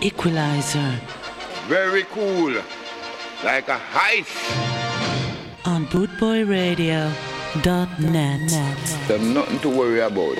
equalizer. Very cool. Like a heist. On bootboyradio.net. There's nothing to worry about.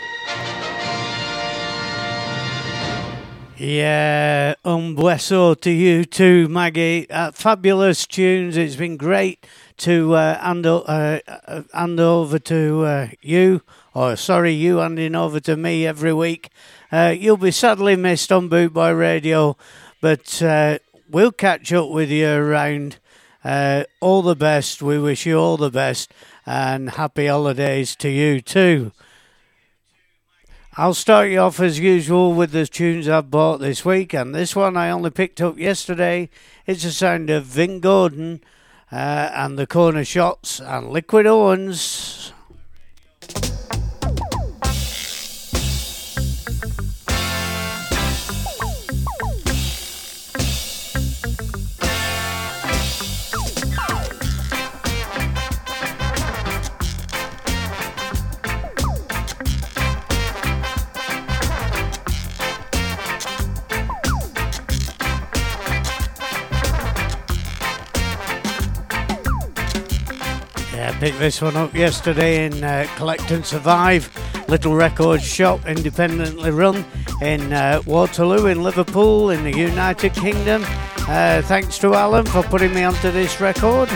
Yeah, un bueso to you too, Maggie. Uh, fabulous tunes. It's been great to uh, hand, o- uh, uh, hand over to uh, you, or sorry, you handing over to me every week. Uh, you'll be sadly missed on Boot Boy Radio, but uh, we'll catch up with you around. Uh, all the best. We wish you all the best and happy holidays to you too. I'll start you off as usual with the tunes I've bought this week, and this one I only picked up yesterday. It's the sound of Vin Gordon uh, and the Corner Shots and Liquid Horns. Picked this one up yesterday in uh, Collect and Survive, little record shop independently run in uh, Waterloo in Liverpool in the United Kingdom. Uh, thanks to Alan for putting me onto this record.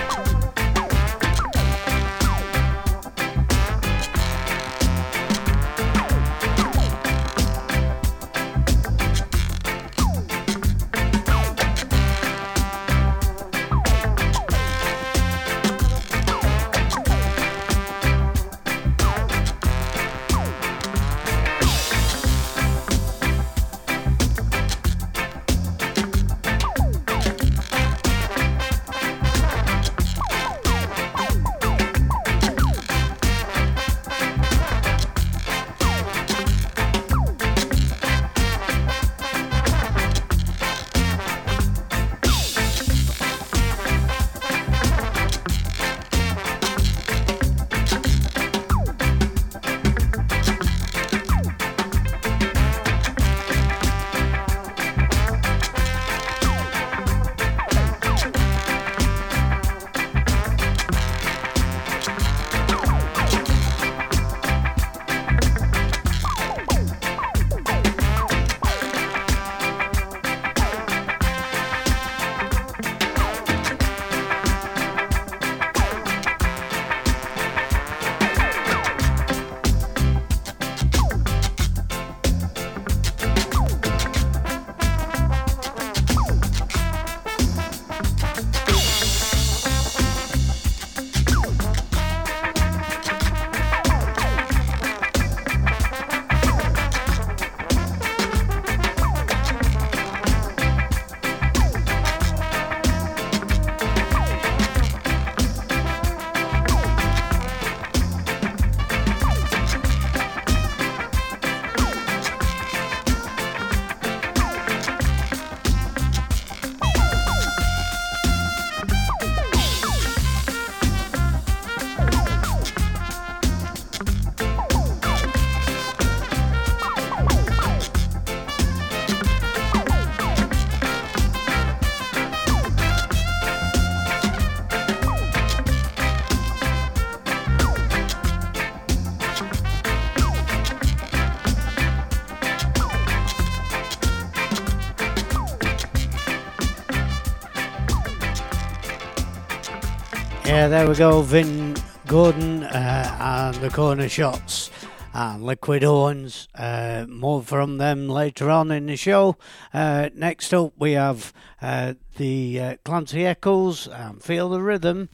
There we go. Vin Gordon uh, and the Corner Shots and Liquid Horns. Uh, more from them later on in the show. Uh, next up, we have uh, the uh, Clancy Eccles and Feel the Rhythm.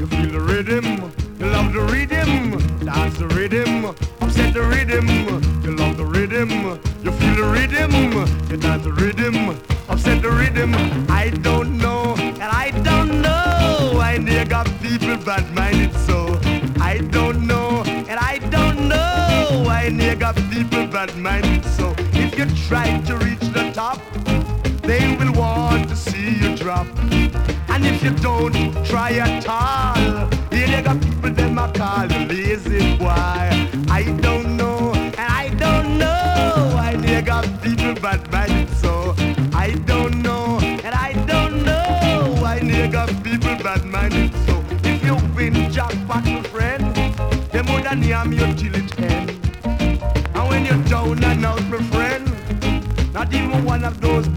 You feel the rhythm, you love the rhythm, dance the rhythm, upset the rhythm. You love the rhythm, you feel the rhythm, you dance the rhythm, upset the rhythm. I don't know, and I don't know why they got people bad minded so. I don't know, and I don't know why they got people bad minded so. If you try to reach the top, they will want to see you drop. And if you don't try at all, here they got people them a call you lazy boy. and yam you till it end. And when you're down and out, my friend, not even one of those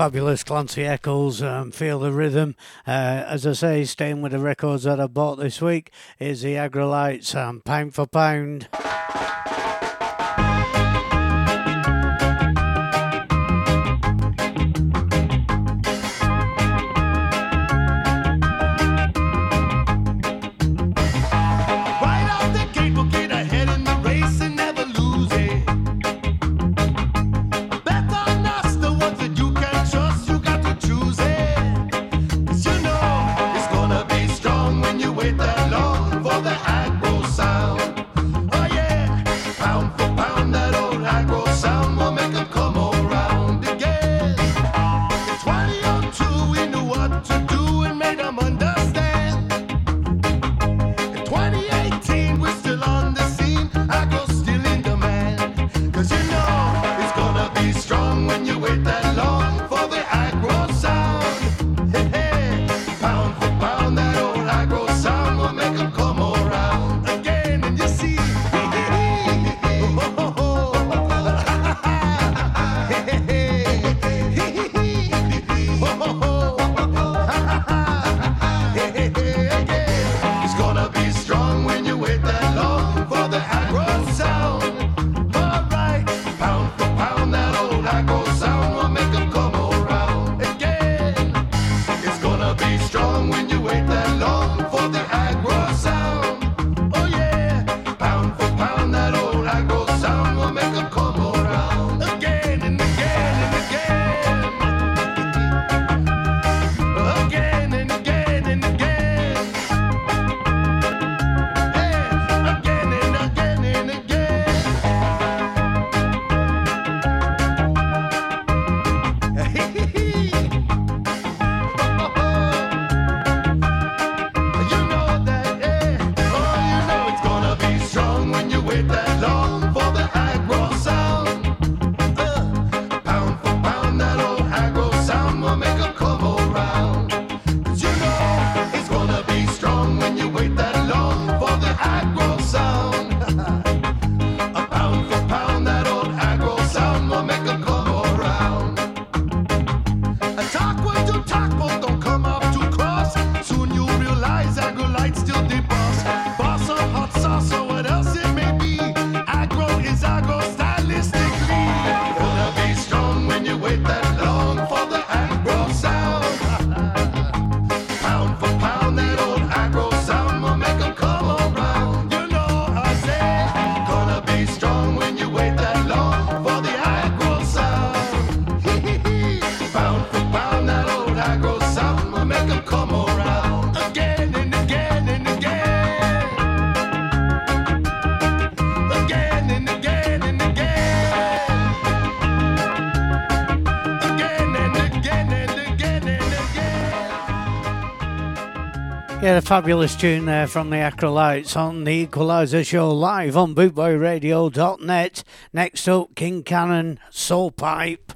fabulous Clancy Eccles, um, Feel the Rhythm. Uh, as I say, staying with the records that I bought this week is the Aggrolites, um, pound for pound. A fabulous tune there from the Aggrolites on the Equalizer Show live on bootboyradio.net. Next up, King Cannon, Soul Pipe.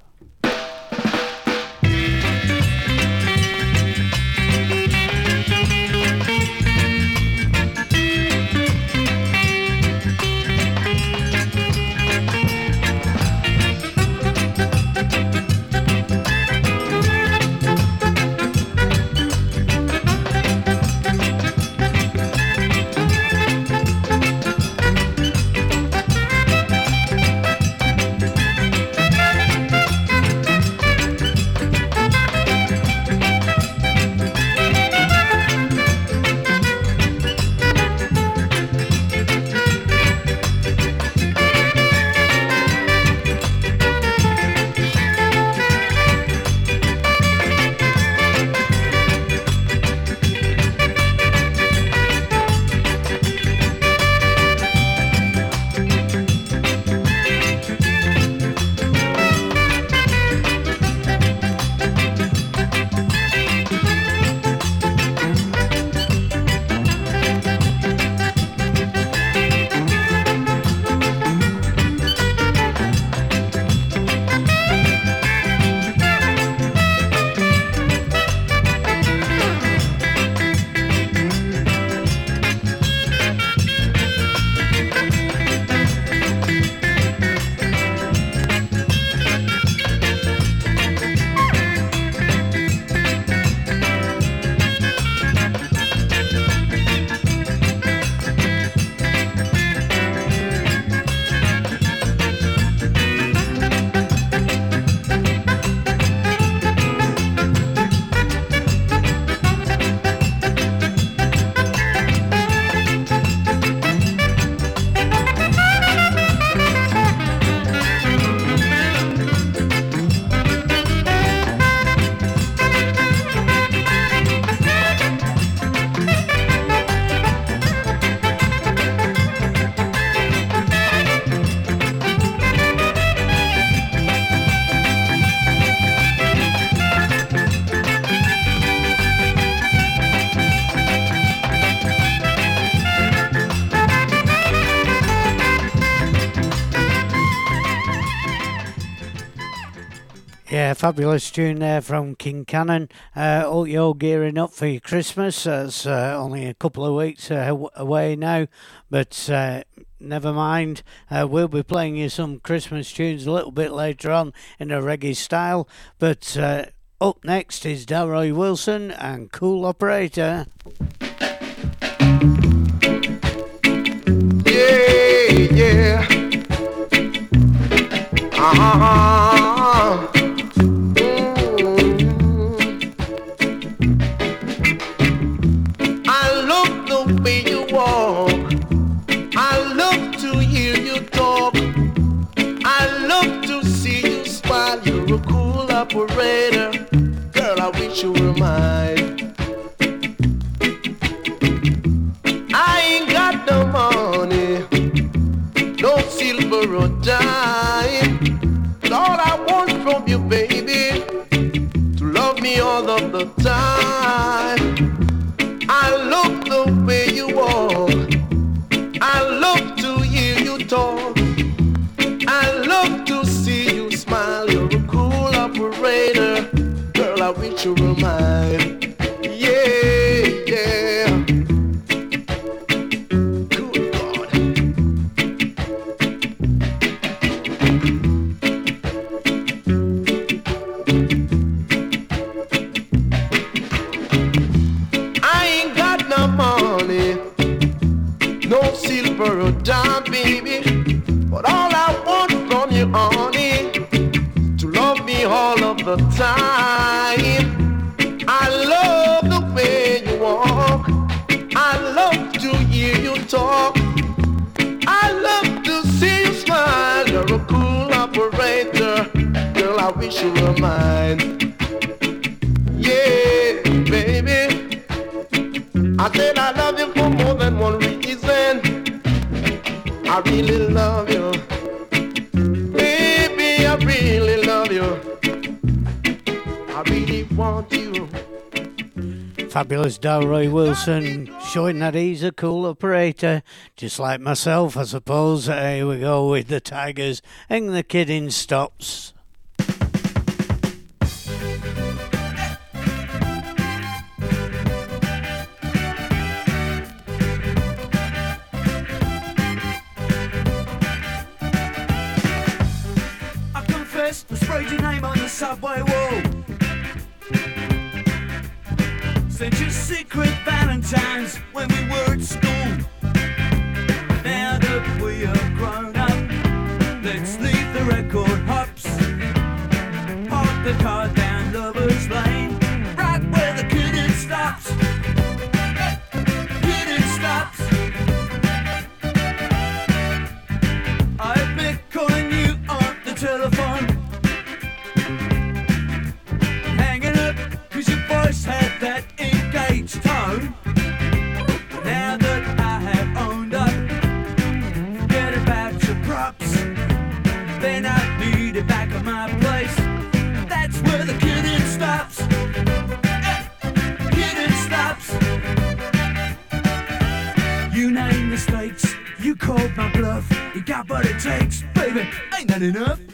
Fabulous tune there from King Cannon. Uh, all you're gearing up for your Christmas. That's uh, only a couple of weeks uh, away now, but uh, never mind. Uh, we'll be playing you some Christmas tunes a little bit later on in a reggae style. But uh, up next is Delroy Wilson and Cool Operator. Yeah, yeah. Uh-huh. Operator. Girl, I wish you were mine. I ain't got no money, no silver or dime. All I want from you, baby, to love me all of the time. I love the way you walk. I love to hear you talk. Operator. Girl, I wish you were mine. Mine. Yeah, baby. I said I love you for more than one reason. I really love you. Baby, I really love you. I really want you. Fabulous Delroy Wilson showing that he's a cool operator, just like myself, I suppose. Here we go with the Tigers and the kidding stops. Subway wall. Sent you secret valentines when we were at school. Now that we are grown up, let's leave the record hops. Park the car down Lover's Lane, right where the kidding stops. Got what it takes, baby. Ain't that enough?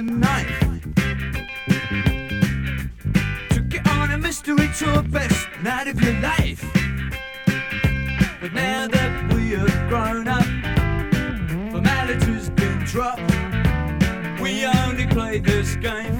A knife. Took you on a mystery tour, best night of your life. But now that we have grown up, formality's been dropped. We only play this game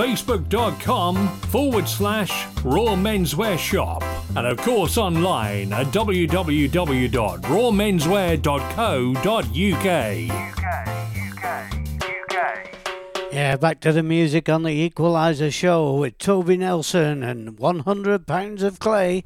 facebook.com forward slash raw menswear shop and of course online at www.rawmenswear.co.uk. Yeah, back to the music on the Equalizer show with Toby Nelson and 100 pounds of clay.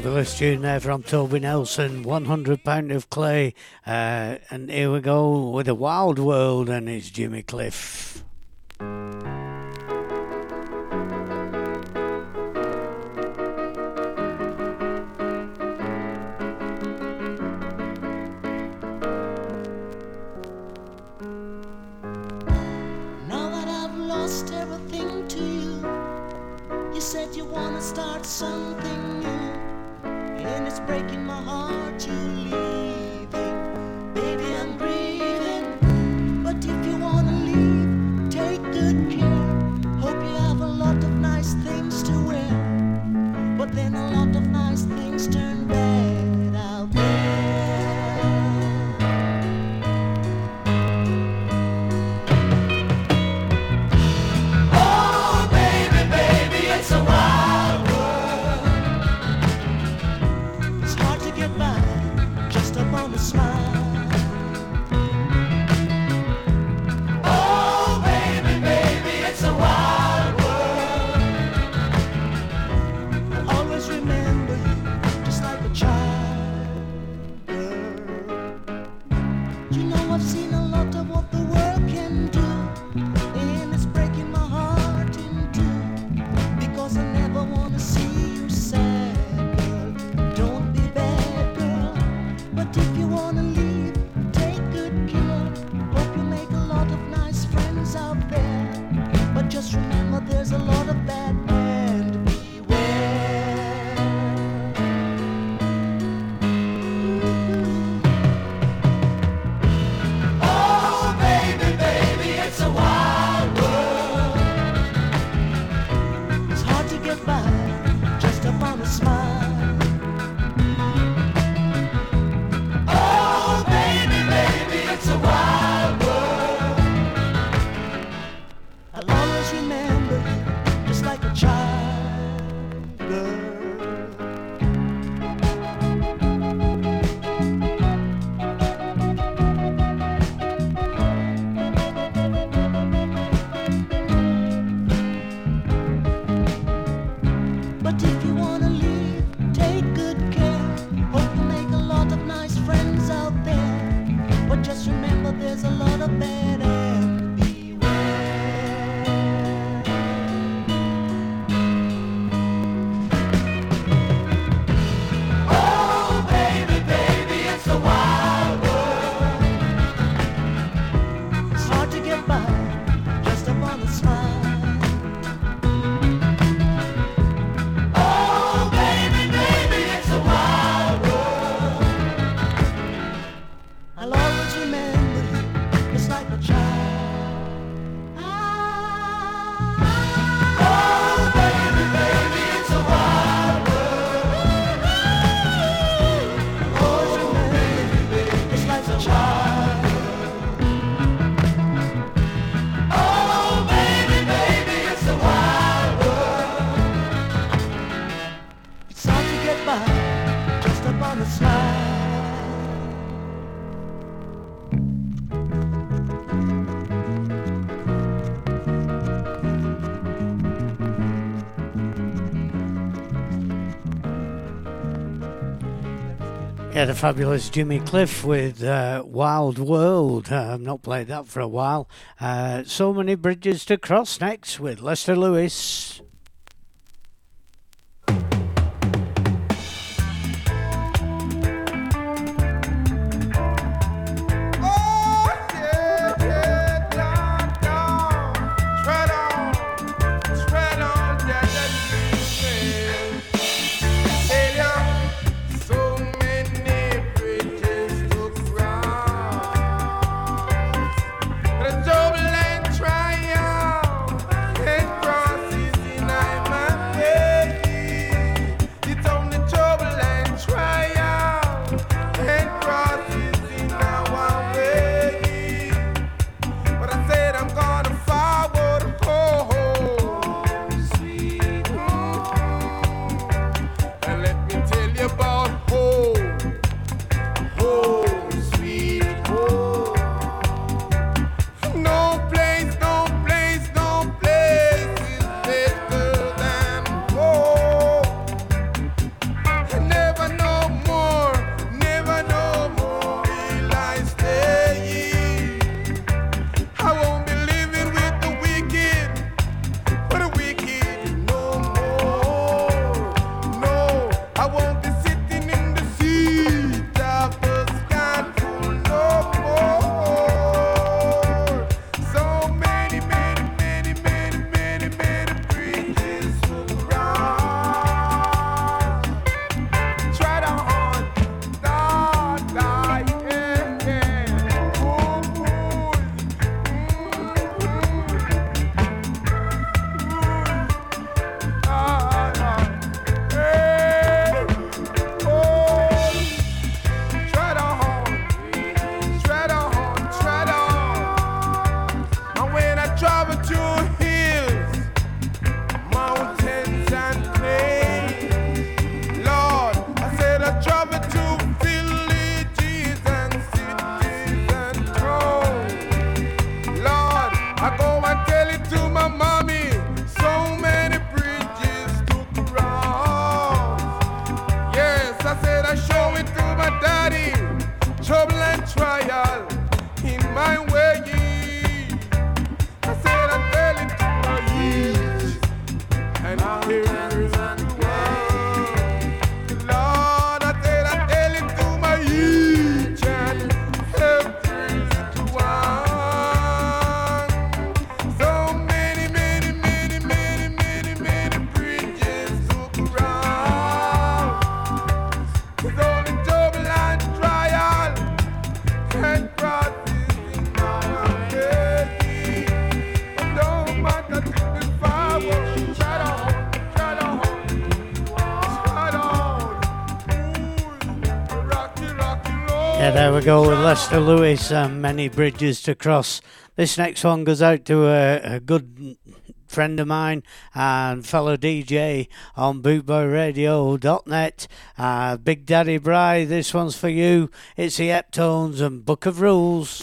Fabulous tune there from Toby Nelson, £100 of clay. Uh, and here we go with a wild world, and it's Jimmy Cliff. the fabulous Jimmy Cliff with uh, Wild World. Uh, I've not played that for a while. Uh, so many bridges to cross next with Lester Lewis. go with Lester Lewis and Many Bridges to Cross. This next one goes out to a, a good friend of mine and fellow DJ on bootboyradio.net. Uh, Big Daddy Bry, this one's for you. It's the Heptones and Book of Rules.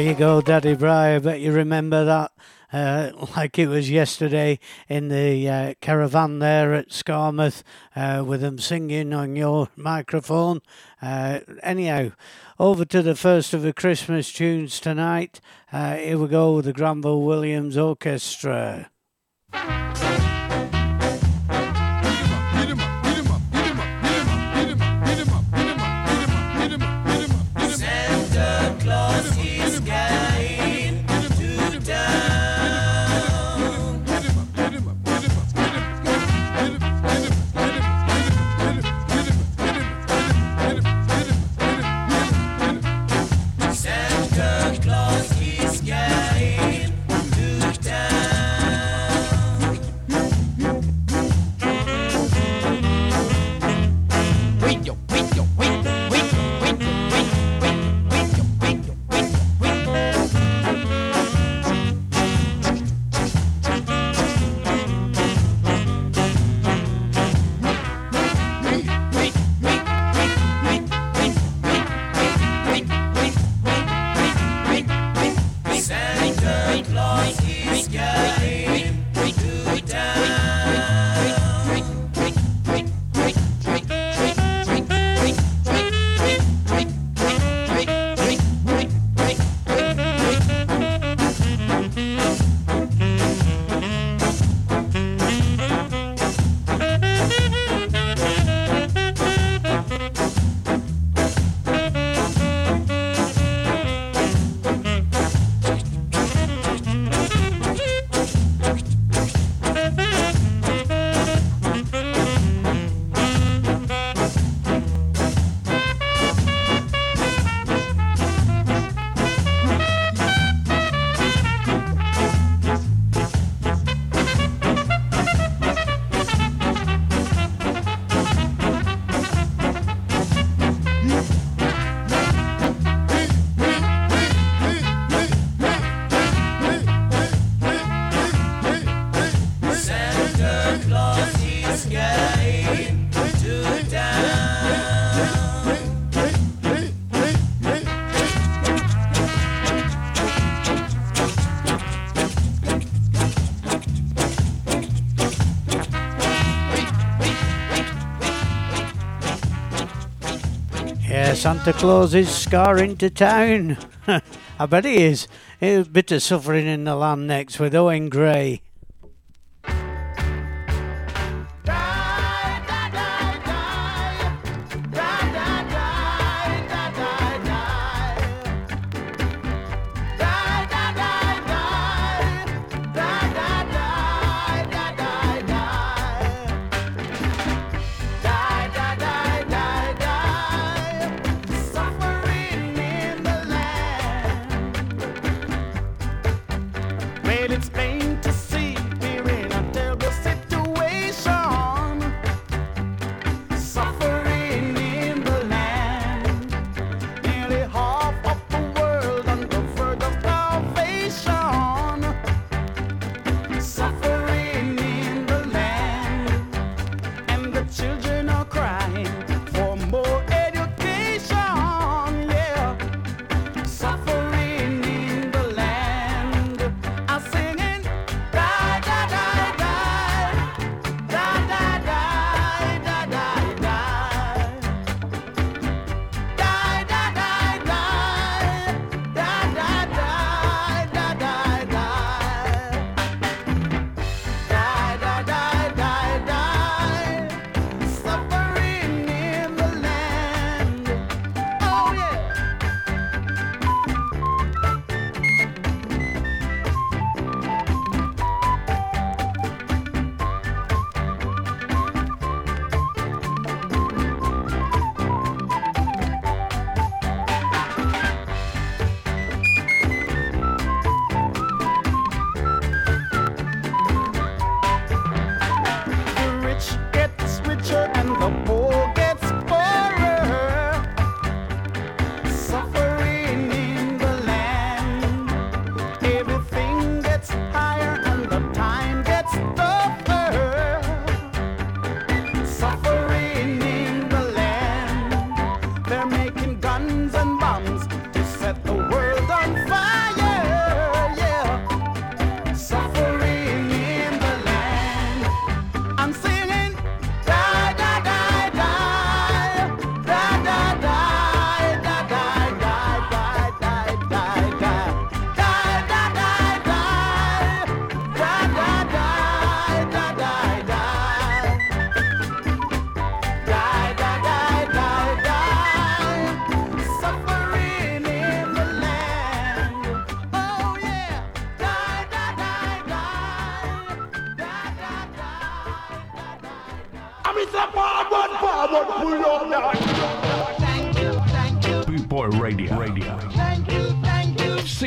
There you go, Daddy Bry. I bet you remember that uh, like it was yesterday in the uh, caravan there at Skamouth, uh, with them singing on your microphone. Uh, anyhow, over to the first of the Christmas tunes tonight. Uh, here we go with the Granville Williams Orchestra. Santa Claus is scarring to town. I bet he is. A bit of suffering in the land next with Owen Gray.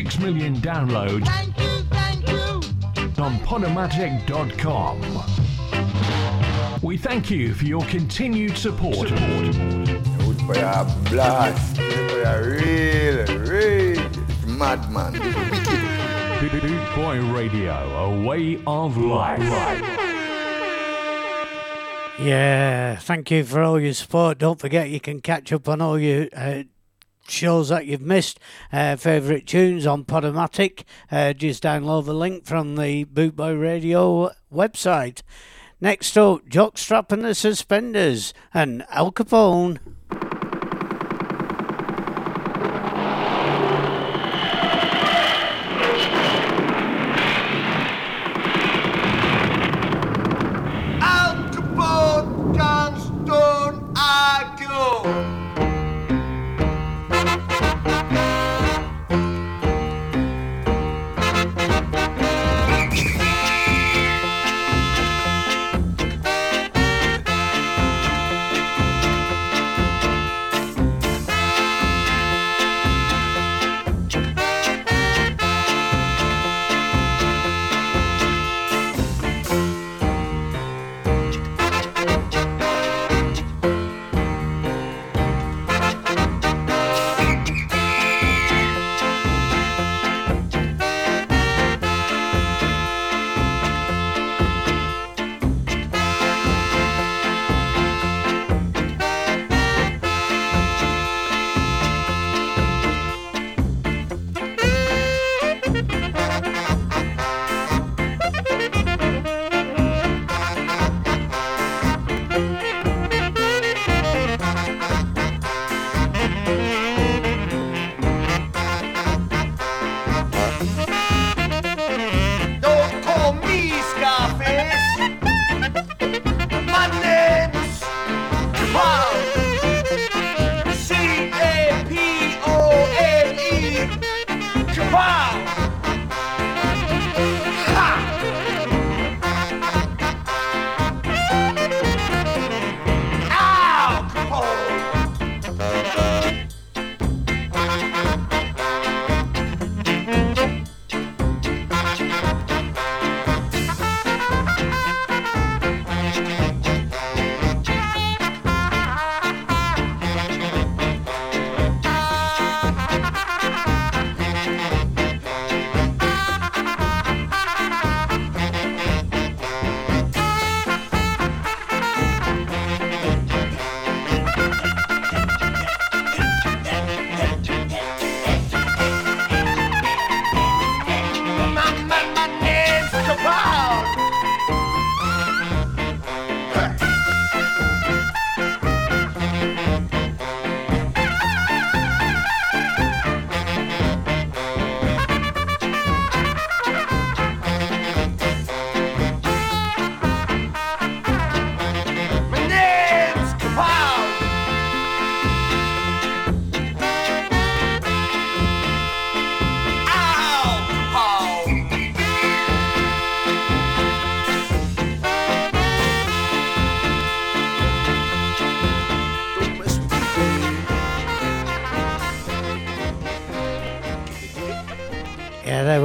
6 million downloads thank you, thank you. on Podomatic.com. We thank you for your continued support. Good for your blast. for your real, real madman. Boy Radio, a way of life. Yeah, thank you for all your support. Don't forget you can catch up on all your uh, shows that you've missed, uh, favourite tunes on Podomatic. Uh, just download the link from the Bootboy Radio website. Next up, Jockstrap and the Suspenders and Al Capone.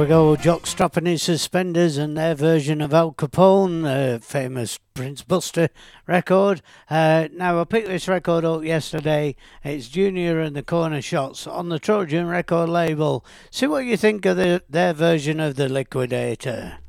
Go, Jockstrap and his suspenders and their version of Al Capone, the famous Prince Buster record. Uh, now, I picked this record up yesterday. It's Junior and the Corner Shots on the Trojan record label. See what you think of the, their version of The Liquidator.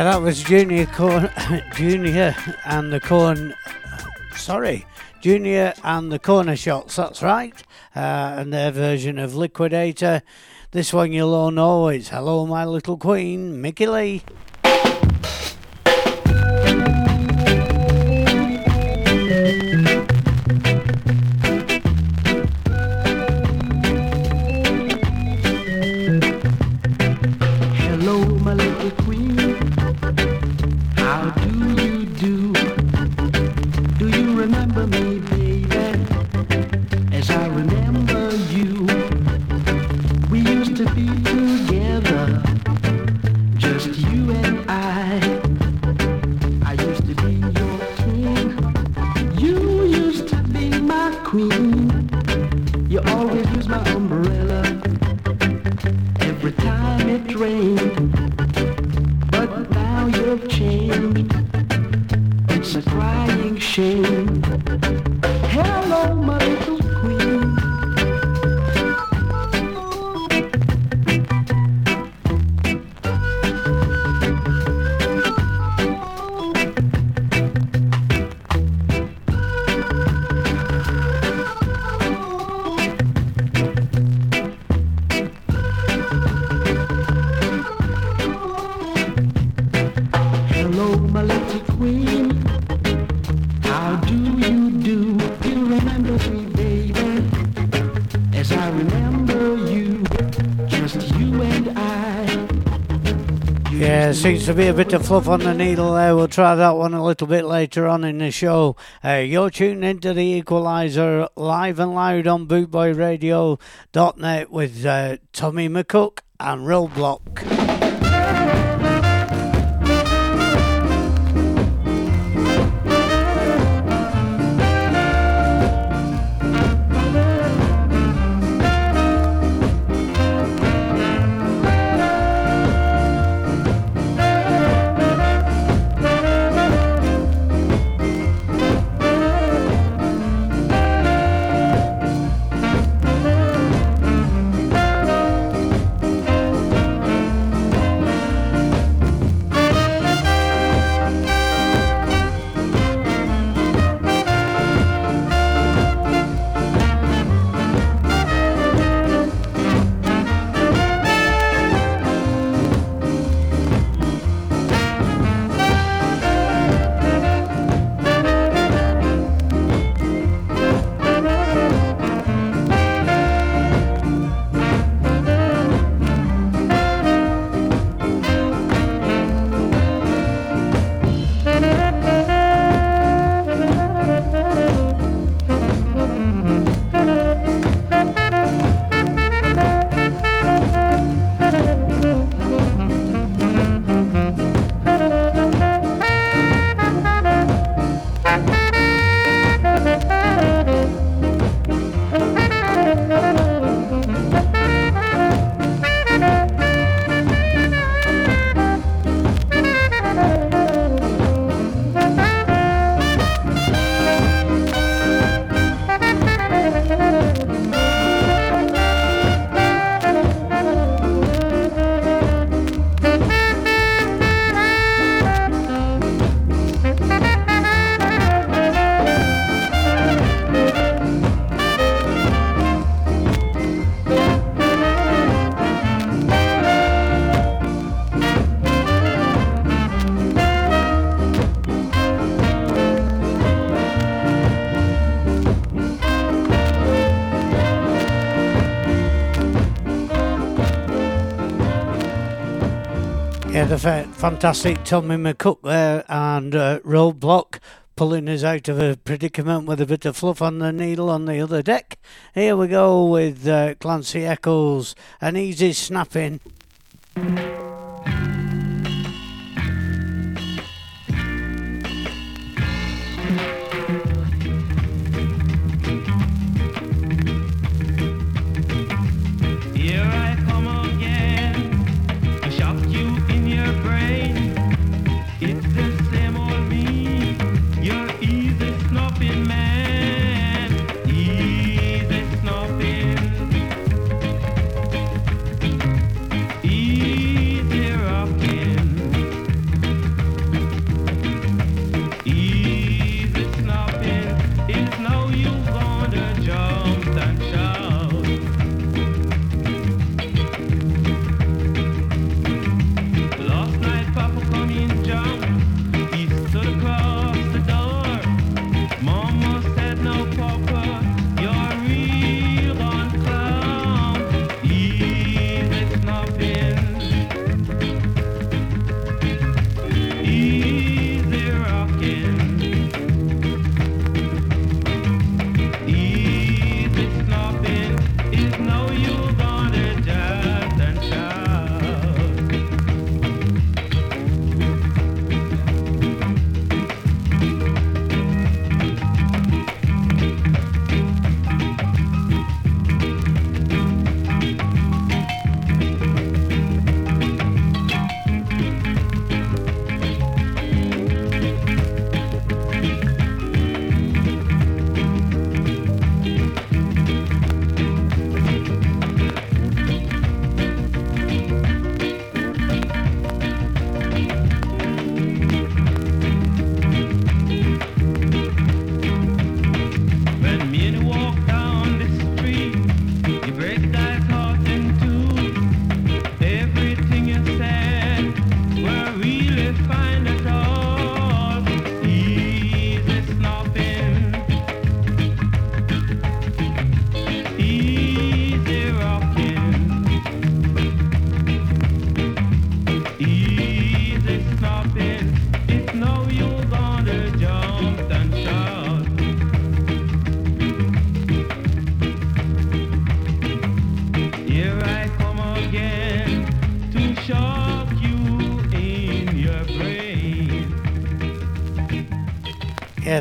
Yeah, that was Junior Corn, Junior and the Corn. Sorry, Junior and the Corner Shots. That's right, uh, and their version of Liquidator. This one you'll all know. It's "Hello, My Little Queen," Mickey Lee. Seems to be a bit of fluff on the needle there. We'll try that one a little bit later on in the show. Uh, you're tuned into the Equaliser live and loud on bootboyradio.net with uh, Tommy McCook and Roadblock. The fa- fantastic Tommy McCook there and uh, Roadblock pulling us out of a predicament with a bit of fluff on the needle on the other deck. Here we go with uh, Clancy Eccles and easy snapping.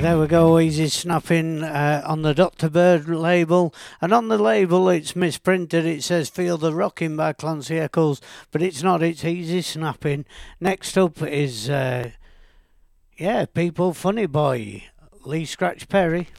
There we go. Easy snapping uh, on the Dr. Bird label. And on the label, it's misprinted. It says Feel the Rocking by Clancy Eccles, but it's not. It's Easy Snapping. Next up is, uh, yeah, People Funny Boy, Lee Scratch Perry.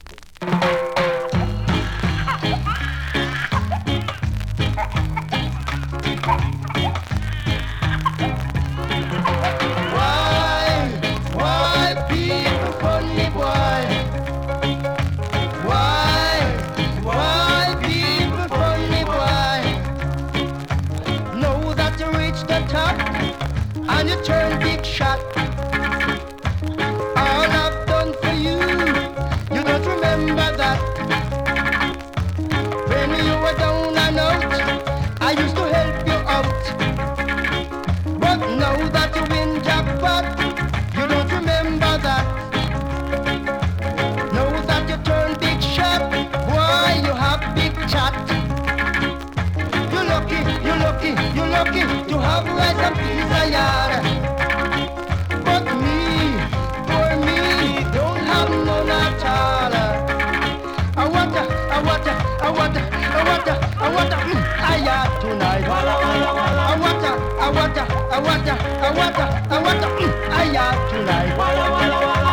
awata awata awata mm, aya tunai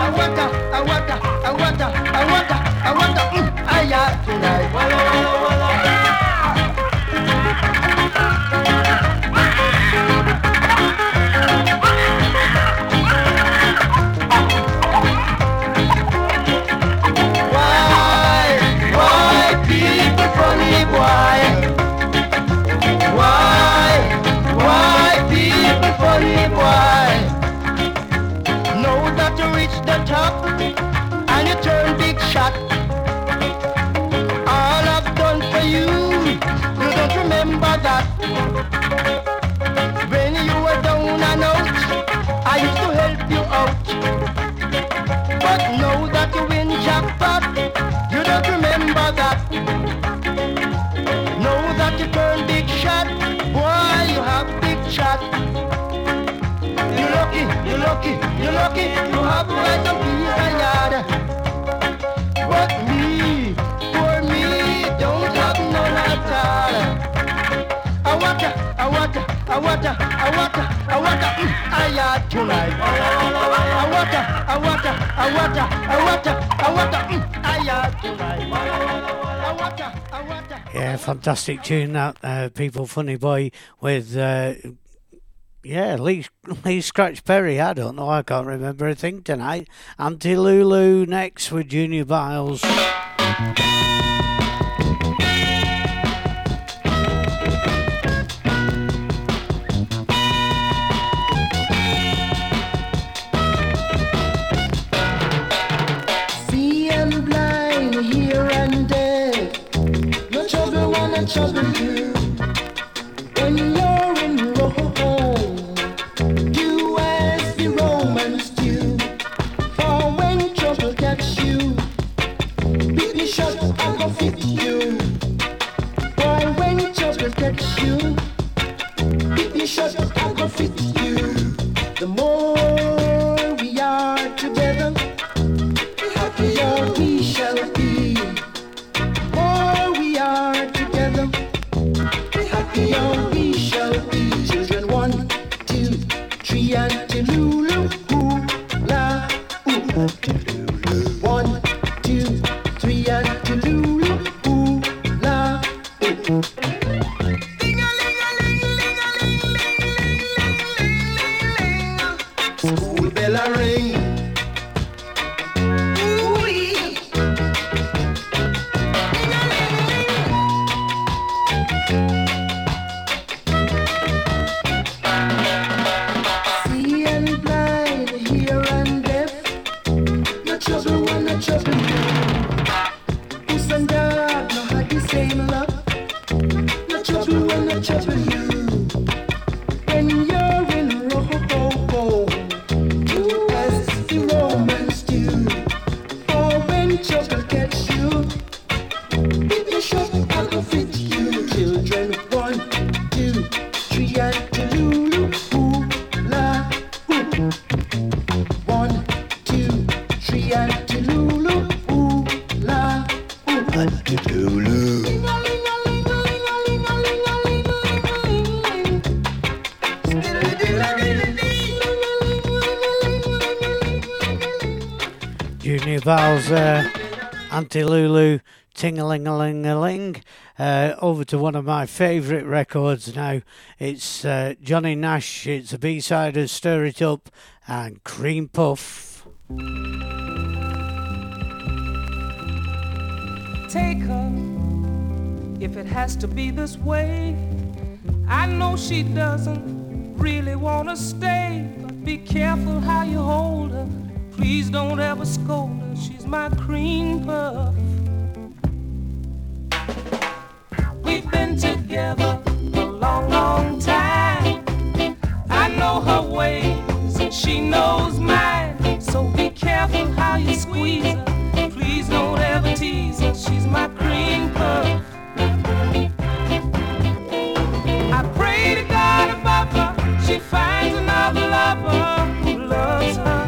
awata awata awata awata awata mm, aya tunai. I tonight. I tonight. Yeah, fantastic tune that uh, people funny boy with uh, yeah, Lee he scratched Perry. I don't know. I can't remember a thing tonight. Auntie Lulu next with Junior Byles. Ting-a-ling-a-ling-a-ling. Uh, over to one of my favourite records now. It's uh, Johnny Nash. It's a B-side of Stir It Up and Cream Puff. Take her if it has to be this way. I know she doesn't really want to stay, but be careful how you hold her. Please don't ever scold her. She's my cream puff. She knows me so we carein' how you sweetin' please don't ever tease she's my queen pup for me I pray to God above her. She finds another lover who loves her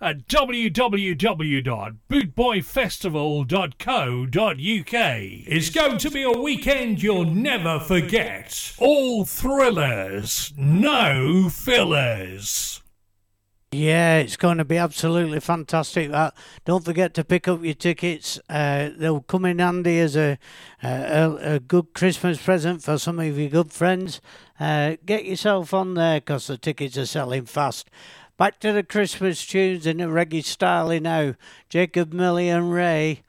at www.bootboyfestival.co.uk. It's going to be a weekend you'll never forget. All thrillers, no fillers. Yeah, it's going to be absolutely fantastic. That don't forget to pick up your tickets. Uh, they'll come in handy as a, a a good Christmas present for some of your good friends. Uh, get yourself on there because the tickets are selling fast. Back to the Christmas tunes in a reggae style now. Jacob Miller and Ray.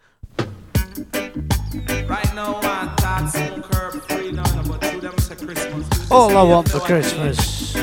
Right now, I talk some curb free now, but to them Christmas. All I want for Christmas.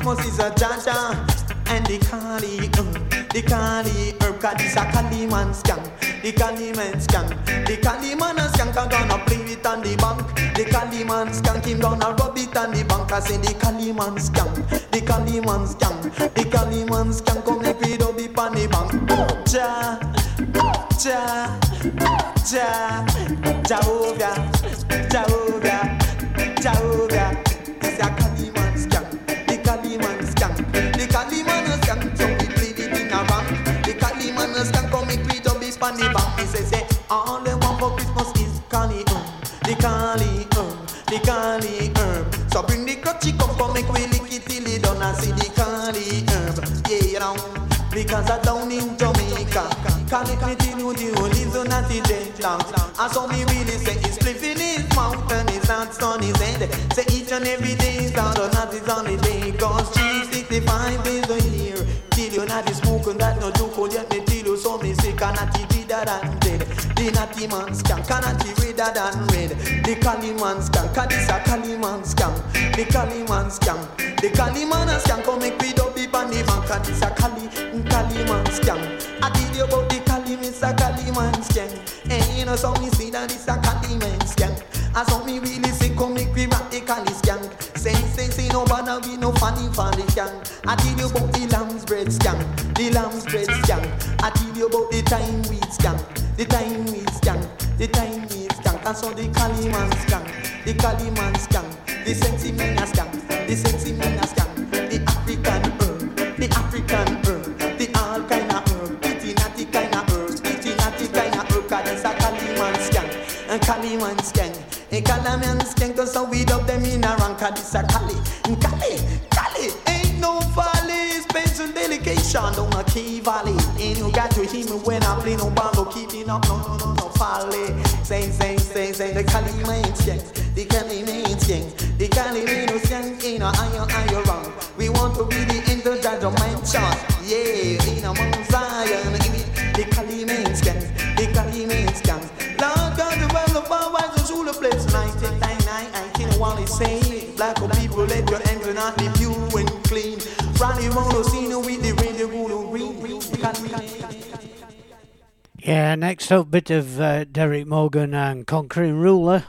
Christmas is a jaja. And the Kali, uh, the Kali, herb, cause this a Kali man scam. The Kali man scam. The Kali man a skank and gonna play it on the bank. The Kali man skank him gonna rub it on the bank. I say the Kali man scam. The Kali man scam. The Kali man scam come make we rub it on the bank. Ja, ja, ja, Jehovah, that dreadlocks. And so me really say it's flipping his mountain, his hands on his head. Say each and every day is out or not is on the day. Cause 365 days a year. Till you not smoking that no joke, oh, yet me tell you so me say cannot be dead than dead. The natty man scam, cannot be redder than red. The Cali man scam, cause this a Cali man scam. The Cali man scam, the Cali man a scam, come make we dub on the bank, cause this a Cali, Cali man scam. I did you about the Cali, a Cali man scam. And eh, you know so me see that this a man scam. I saw me really say come make we Cali scam. Say say say no bother we no funny for the gang. I tell you about the lamb's bread scam, the lamb's bread scam. I tell you about the time weed scam, the time weed scam, the time weed scam. I saw the Cali man scam, the Cali man scam, the a scam, the sexy Cause it's a Cali, Cali, Cali. Ain't no folly, special delegation on a key valley. And you got to hear me when I play no bando, keeping up, no, no, no, no, folly. Say, say, say, say, the Cali man scam, the Cali man scam, the Cali man scam, in a iron, iron wrong. We want to be the interjudgmental, yeah, in a Yeah, next up, bit of uh, Derek Morgan and Conquering Ruler.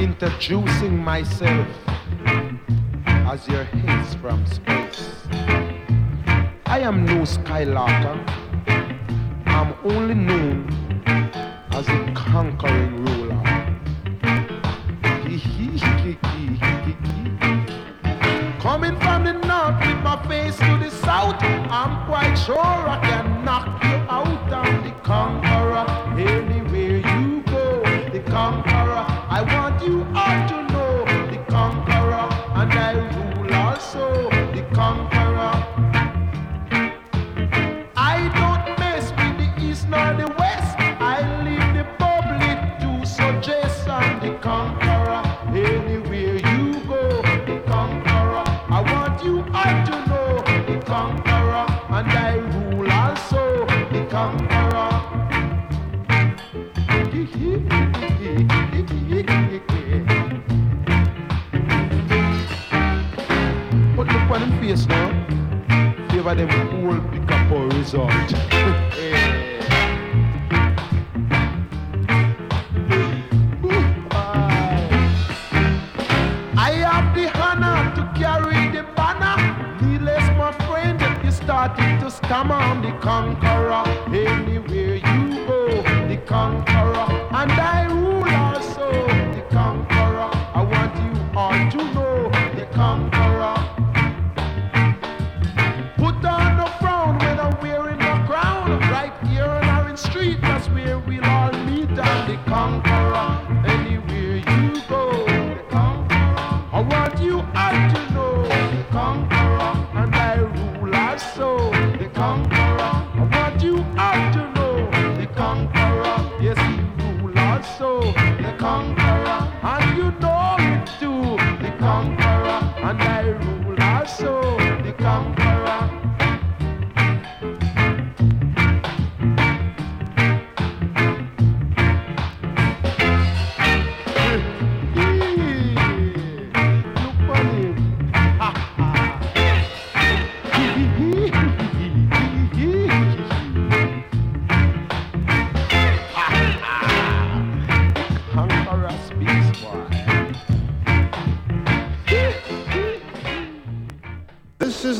Introducing myself as your haze from space. I am no Skylarker. Only known as a conquering ruler. Coming from the north with my face to the south, I'm quite sure I can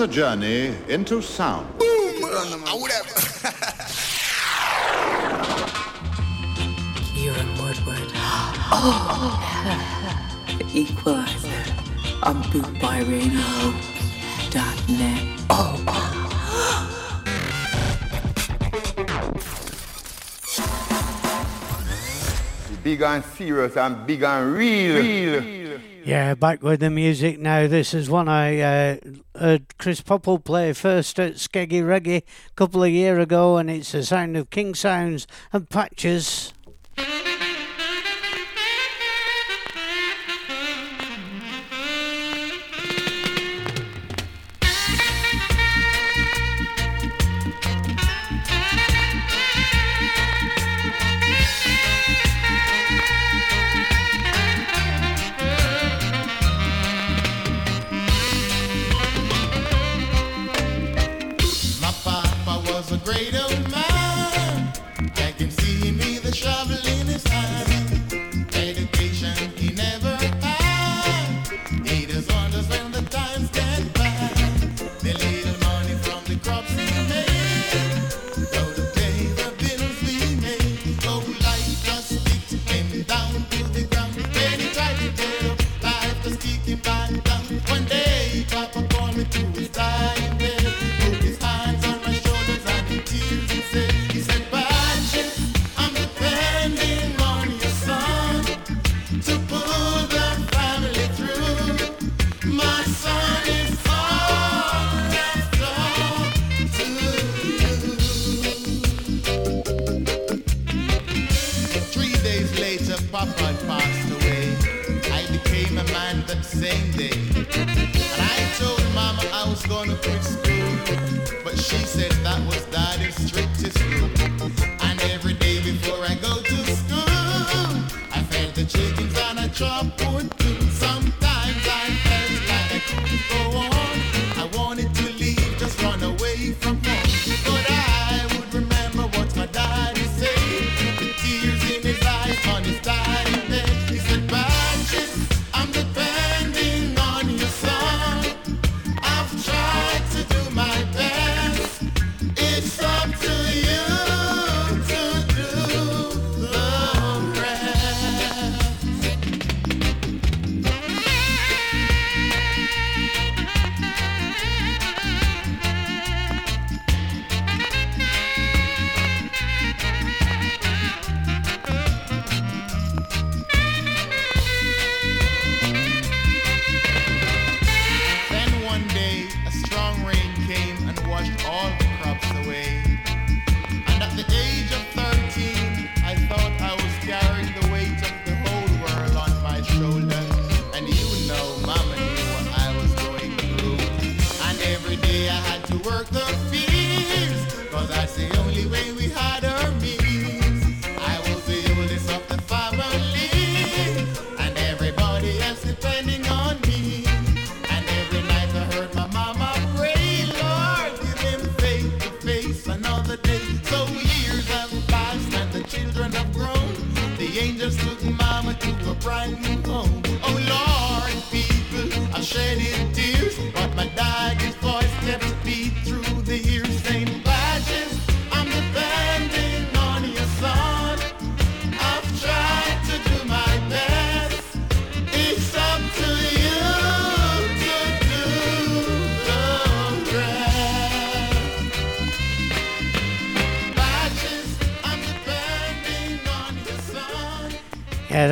a journey into sound. Boom! I would have. Keiron Woodward. oh, Equaliser on bootboyradio.net. Oh. big and serious and big and real. real. Yeah, back with the music now. This is one I uh, heard Chris Popple play first at Skeggy Reggae a couple of year ago, and it's the sound of King Sounds and Patches.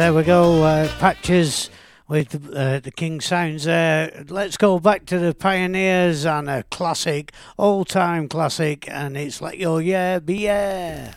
There we go. Uh, patches with uh, the King Sounds there. Let's go back to the Pioneers and a classic, all time classic, and it's like your yeah, be yeah.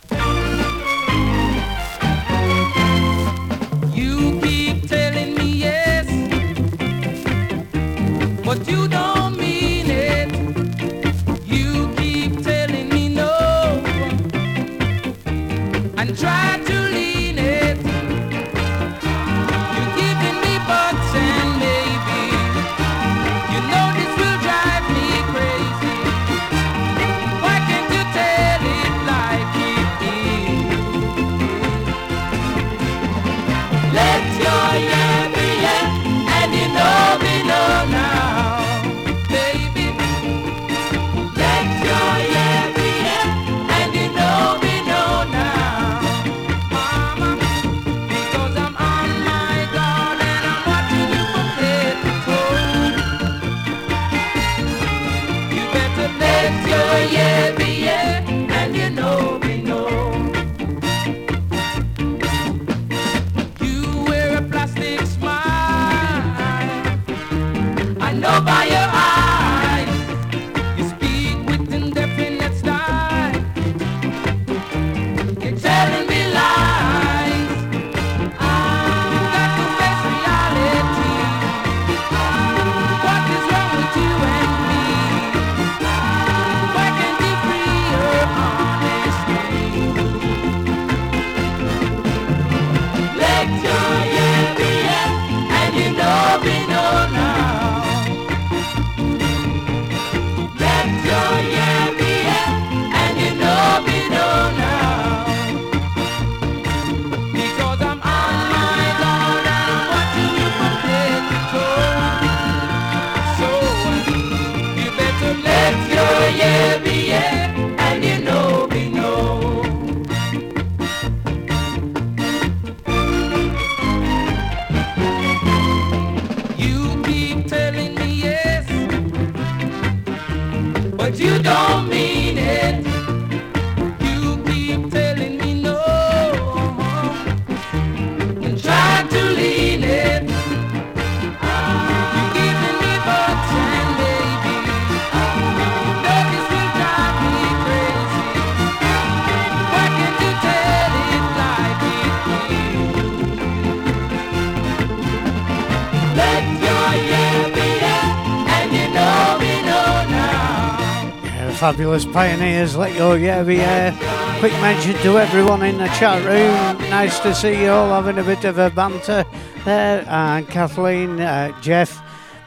Fabulous Pioneers, let your yeah be yeah. Quick mention to everyone in the chat room. Nice to see you all having a bit of a banter there. And Kathleen, uh, Jeff,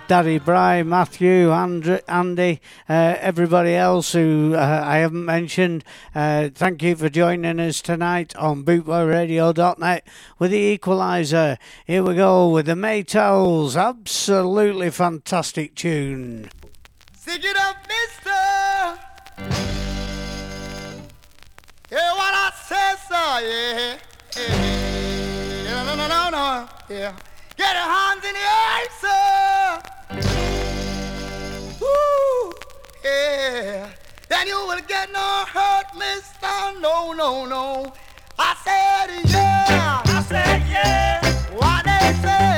Daddy Bry, Matthew, Andrew, Andy, uh, everybody else who uh, I haven't mentioned. Uh, thank you for joining us tonight on bootboyradio.net with the Equaliser. Here we go with the Maytals. Absolutely fantastic tune. Stick it up, mister. Yeah, what I say, so, yeah. yeah. No, no, no, no, no. Yeah. Get your hands in the air, sir. Woo. Yeah. Then you will get no hurt, mister. No, no, no. I said, yeah. I said, yeah. What they say.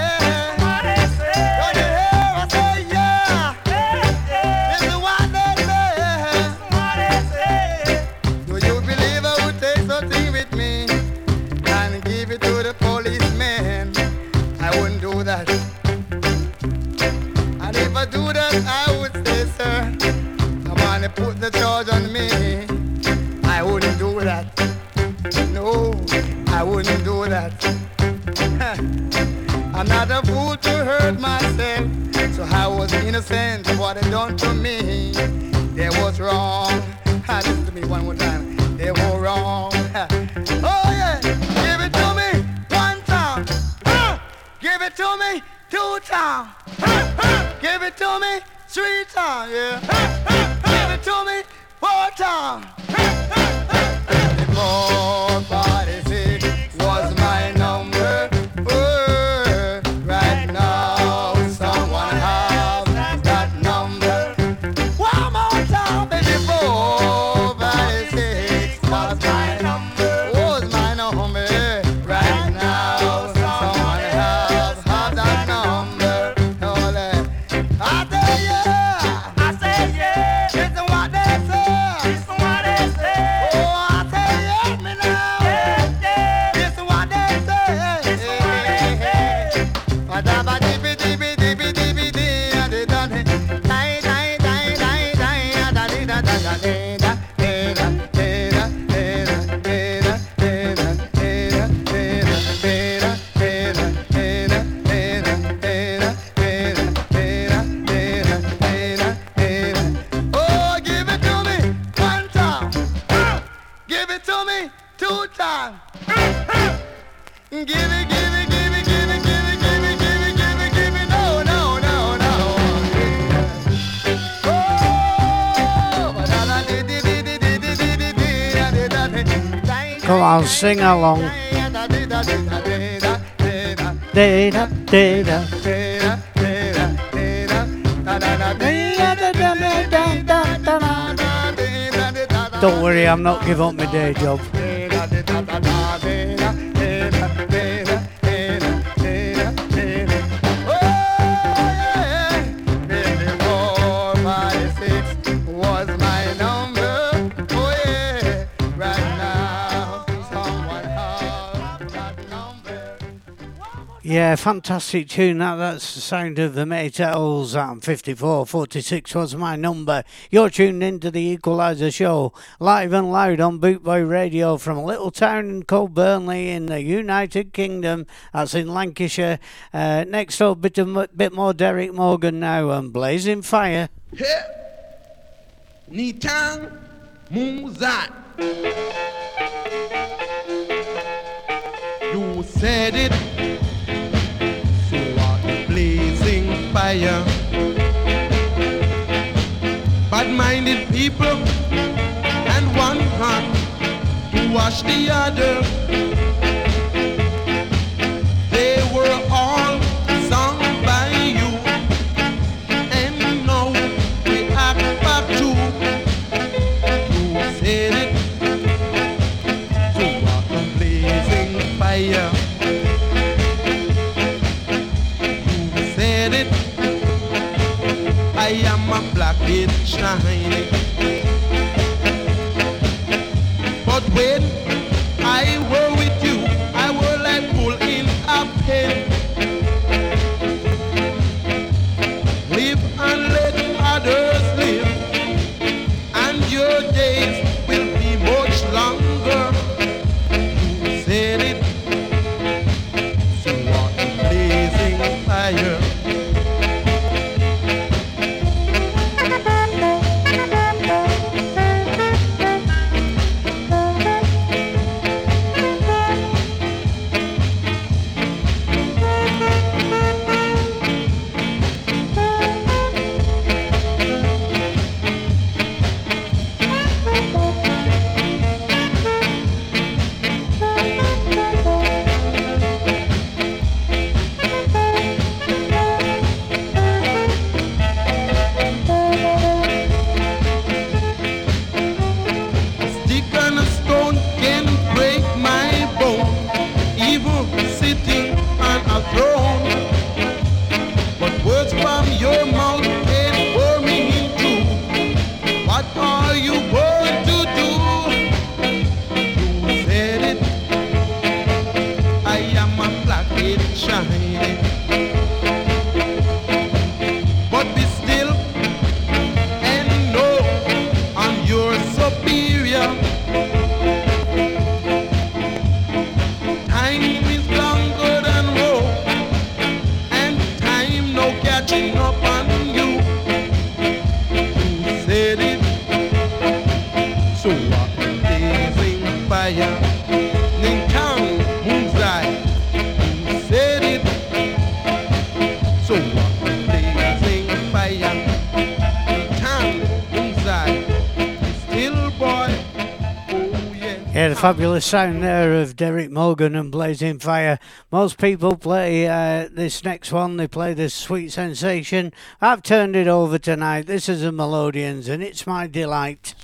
I wouldn't do that. I'm not a fool to hurt myself, so I was innocent of what they done to me. They was wrong. Ha, listen to me one more time. They were wrong. oh yeah, give it to me one time. Give it to me two times. Give it to me three times. Yeah. Give it to me four times. sing along. Don't worry, I'm not giving up my day job. Yeah, fantastic tune. That's the sound of the Beatles. Um, 54, 46 was my number. You're tuned into the Equaliser Show, live and loud on Bootboy Radio from a little town called Burnley in the United Kingdom. That's in Lancashire. Uh, next up, bit, of, bit more Derek Morgan now and Blazing Fire. Hip, Nitang, Muzan. You said it. fire. Bad minded people and one hand to wash the other. it sound there of Derek Morgan and Blazing Fire. Most people play uh, this next one, they play this Sweet Sensation. I've turned it over tonight. This is the Melodians, and it's my delight.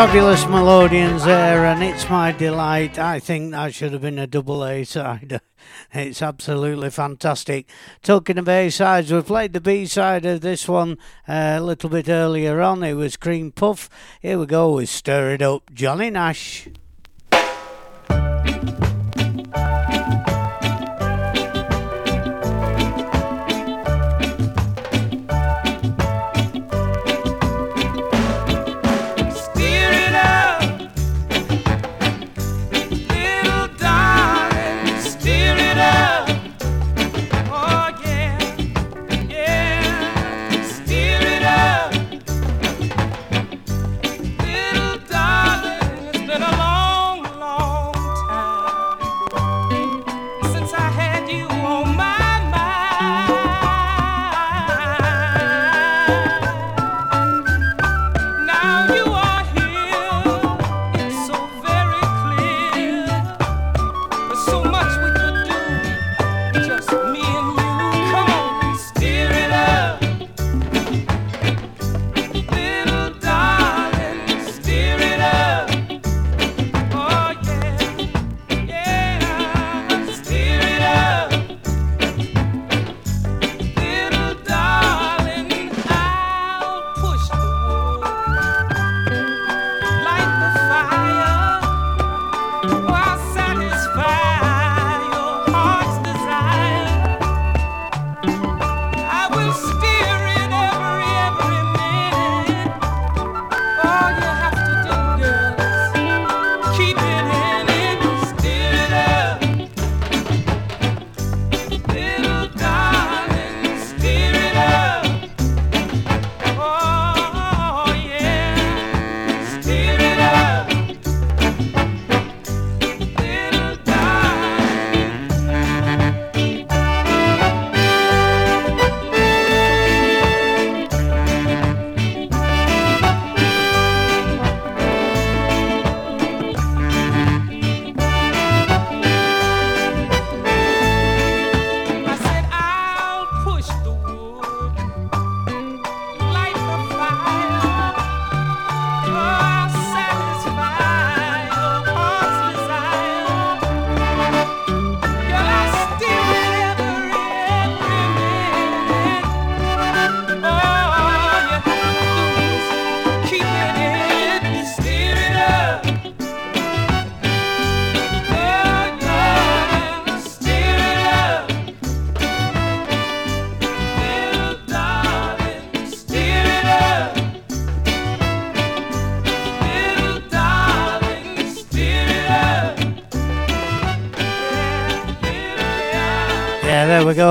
Fabulous Melodians there, and it's my delight. I think that should have been a double A side. It's absolutely fantastic. Talking of A sides, we played the B side of this one uh, a little bit earlier on. It was Cream Puff. Here we go, we stir it up, Johnny Nash.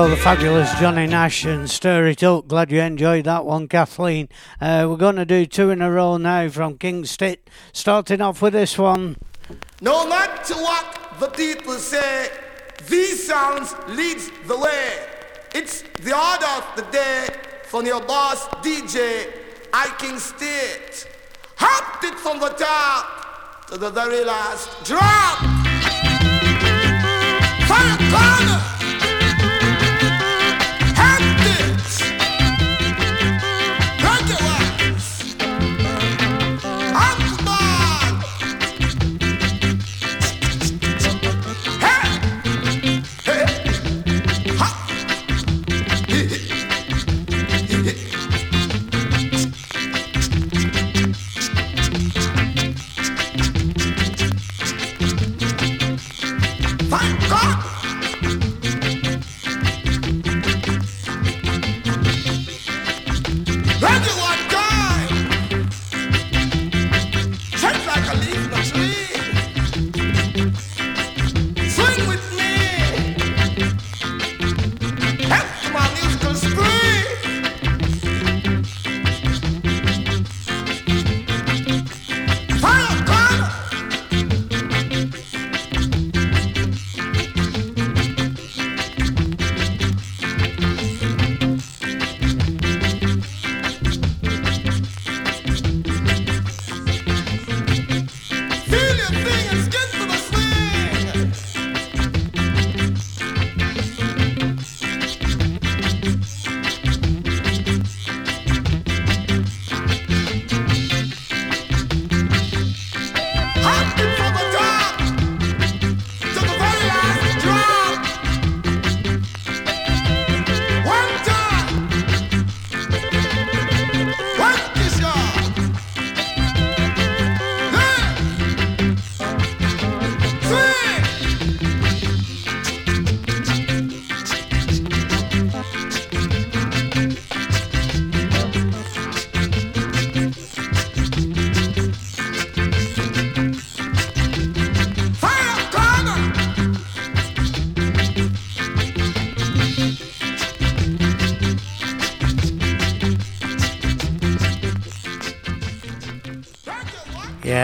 The fabulous Johnny Nash and Stir It Up. Glad you enjoyed that one, Kathleen. Uh, we're going to do two in a row now from King Stitt. Starting off with this one. No matter what the people say, these sounds leads the way. It's the order of the day from your boss DJ, I King Stitt. Hopped it from the top to the very last drop. Fire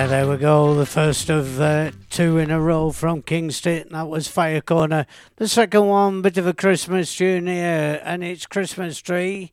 There we go. The first of uh, two in a row from King Stitt. That was Fire Corner. The second one, bit of a Christmas tune here, and it's Christmas Tree.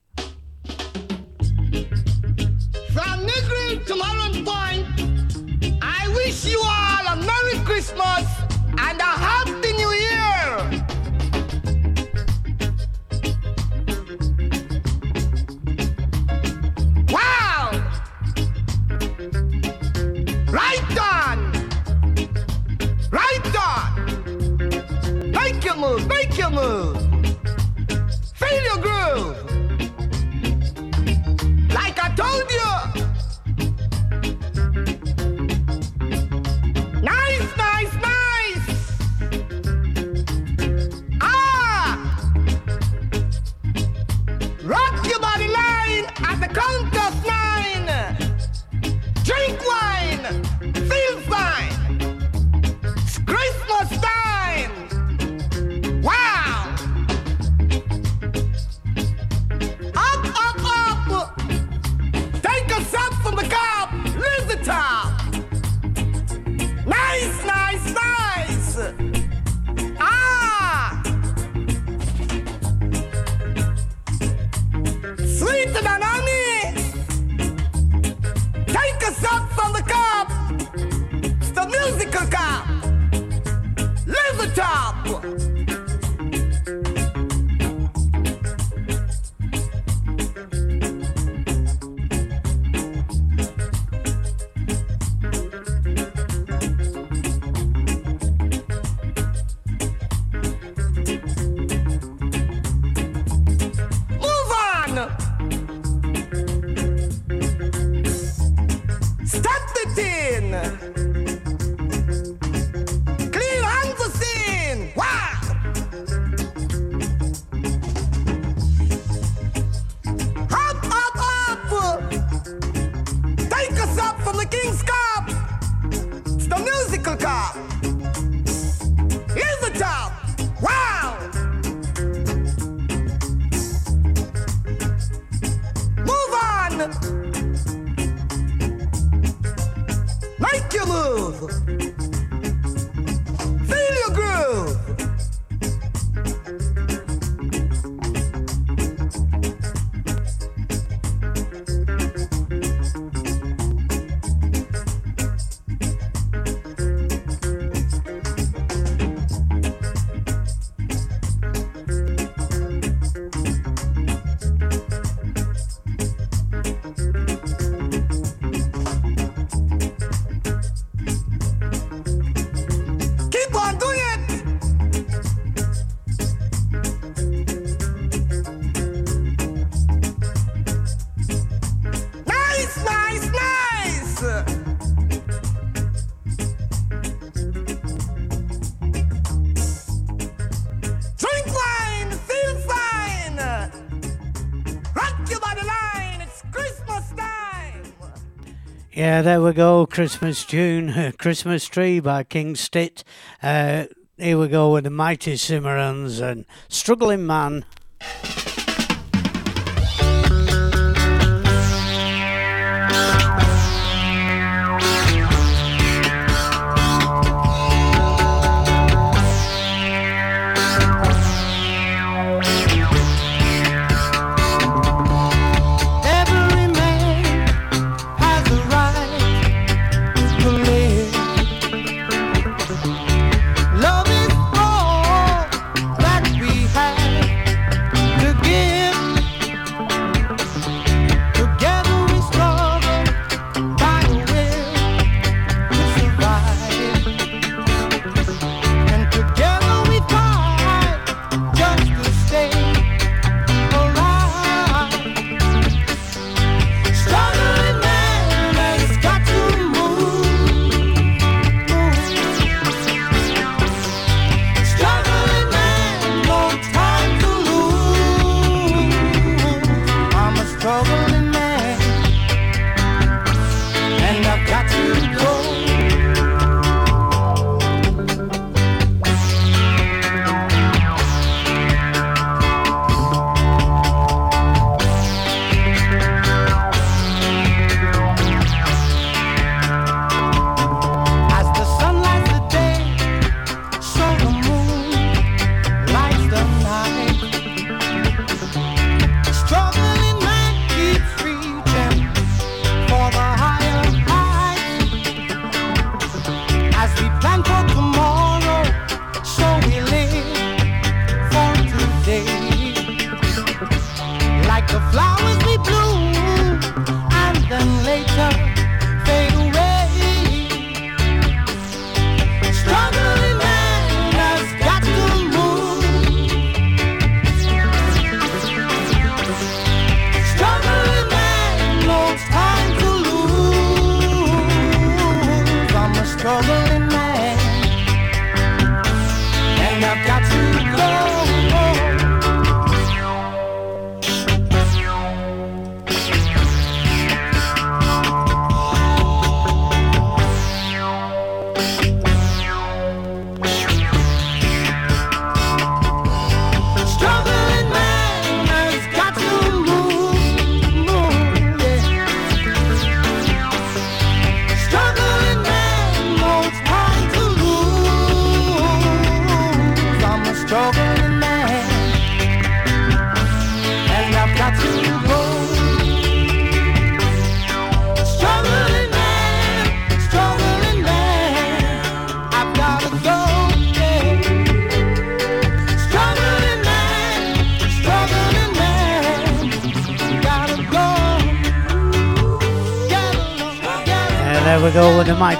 Yeah, there we go. Christmas tune, Christmas Tree by King Stitt. Uh, here we go with the Mighty Cimarons and Struggling Man.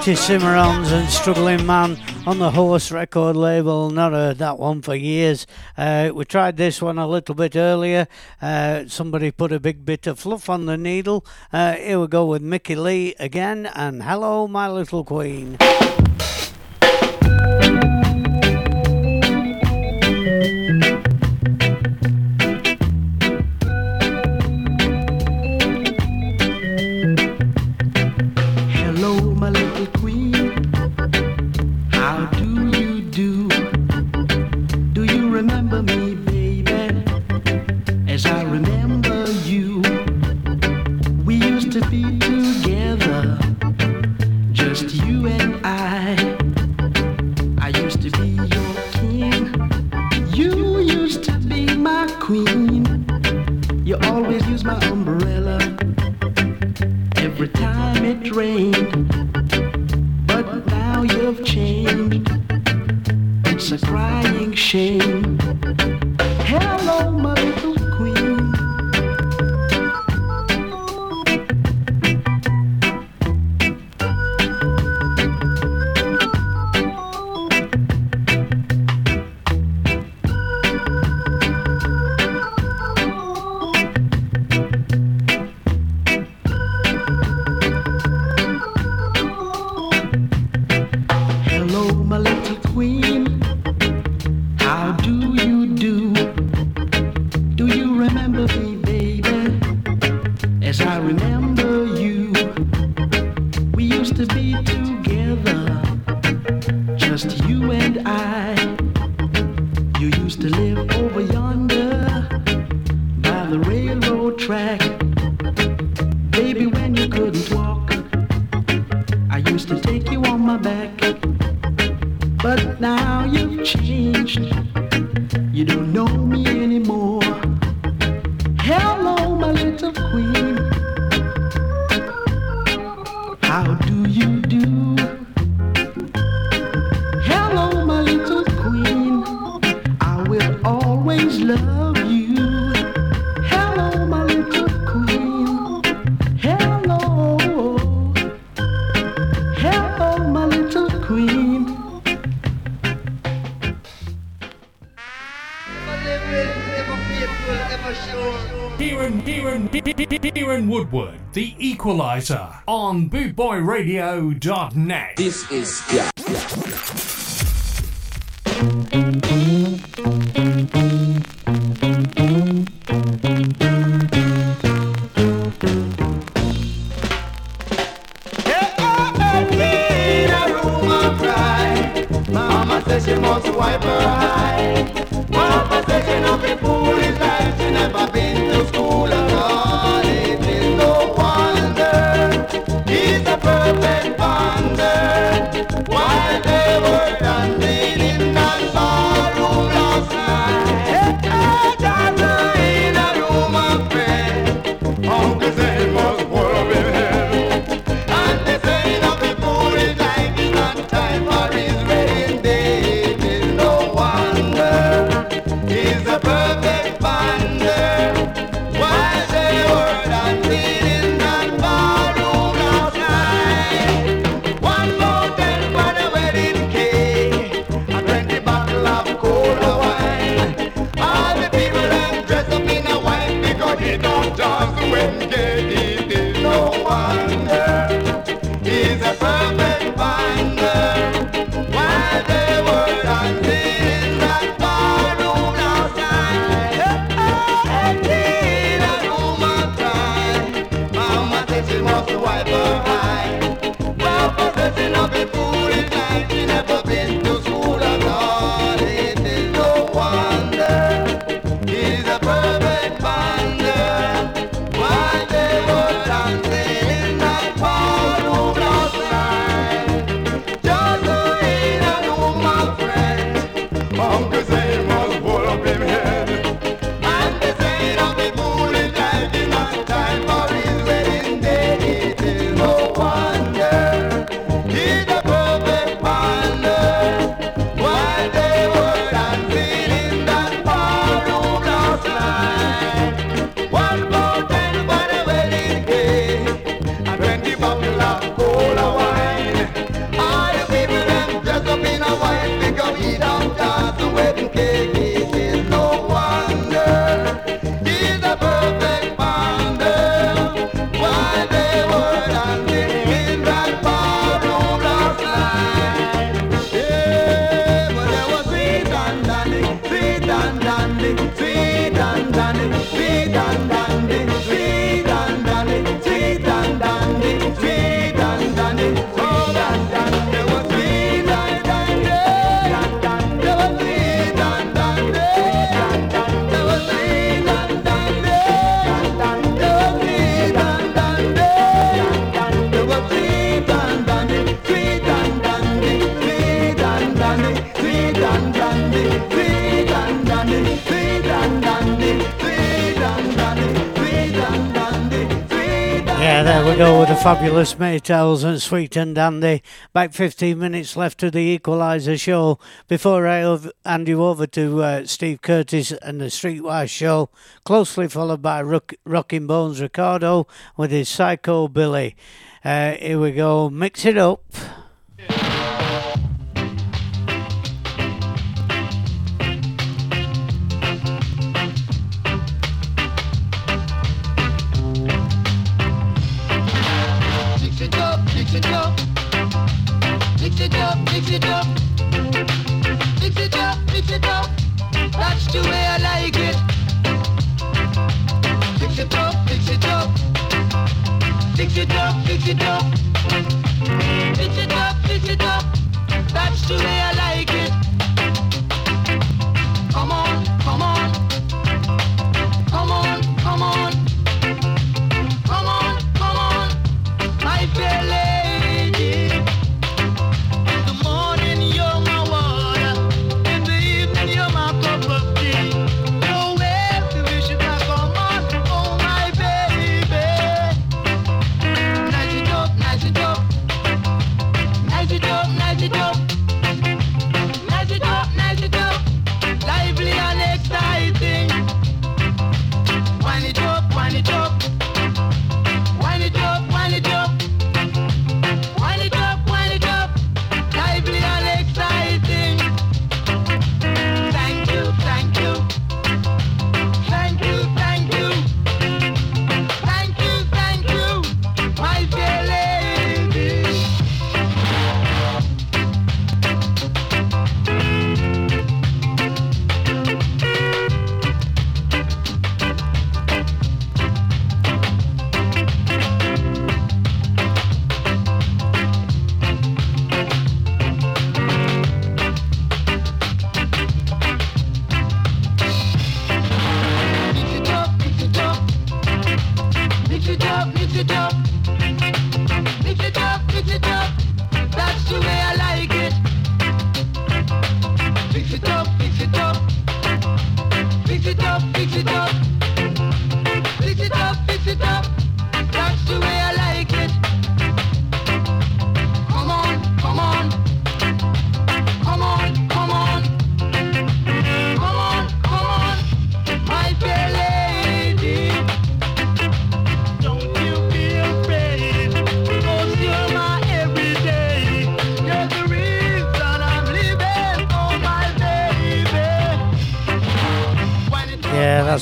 Mighty Cimaron's and Struggling Man on the Horse record label. Not heard that one for years. Uh, we tried this one a little bit earlier. Uh, somebody put a big bit of fluff on the needle. Uh, here we go with Mickey Lee again and Hello, My Little Queen. How do you on bootboyradio.net. This is yeah. Fabulous Maytals and Sweet and Dandy. Back 15 minutes left to the Equaliser show. Before I hand you over to uh, Steve Curtis and the Streetwise show, closely followed by Rock- Rockin' Bones Ricardo with his Psycho Billy. Uh, here we go. Mix it up. it up, mix it up. Mix it up, mix it up. That's the way I like it. Mix it up, mix it up. Mix it up, mix it up. Mix it up, mix it up. That's the way I like it.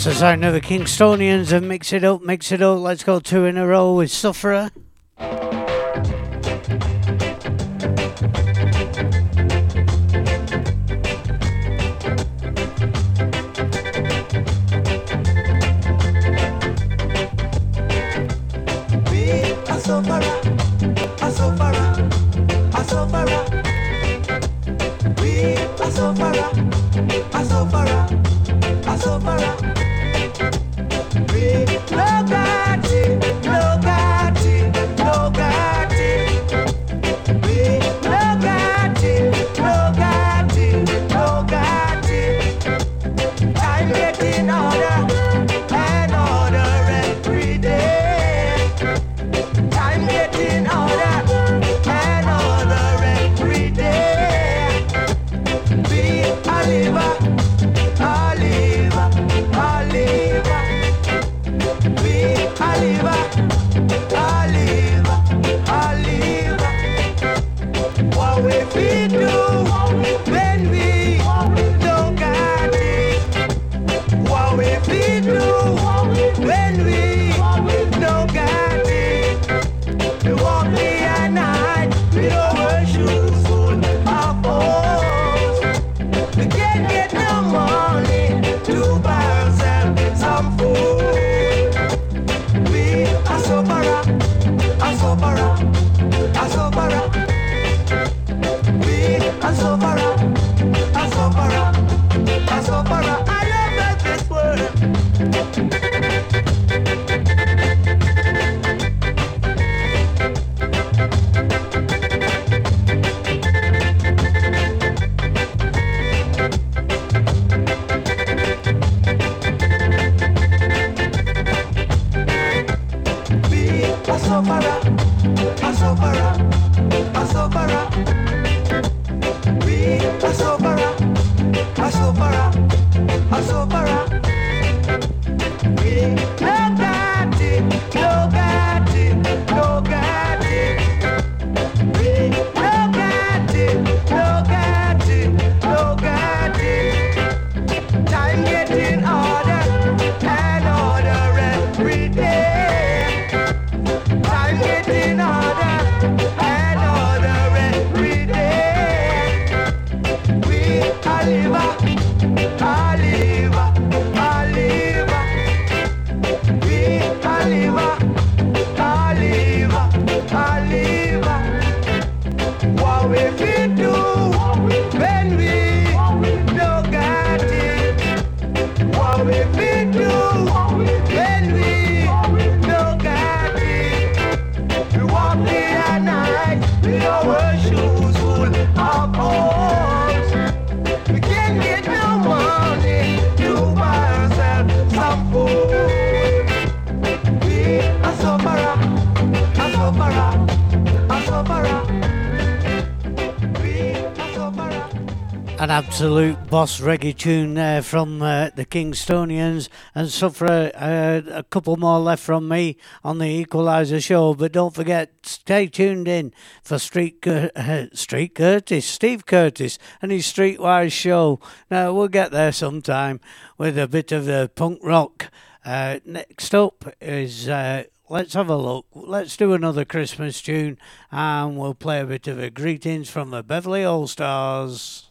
That's the sound of the Kingstonians and Mix It Up, Mix It Up. Let's go two in a row with Sufferer. Absolute boss reggae tune there from uh, the Kingstonians, and suffer uh, a couple more left from me on the Equaliser show. But don't forget, stay tuned in for Street uh, Street Curtis, Steve Curtis, and his Streetwise show. Now we'll get there sometime with a bit of the punk rock. Uh, next up is. Uh, Let's have a look. Let's do another Christmas tune and we'll play a bit of a greetings from the Beverley All Stars.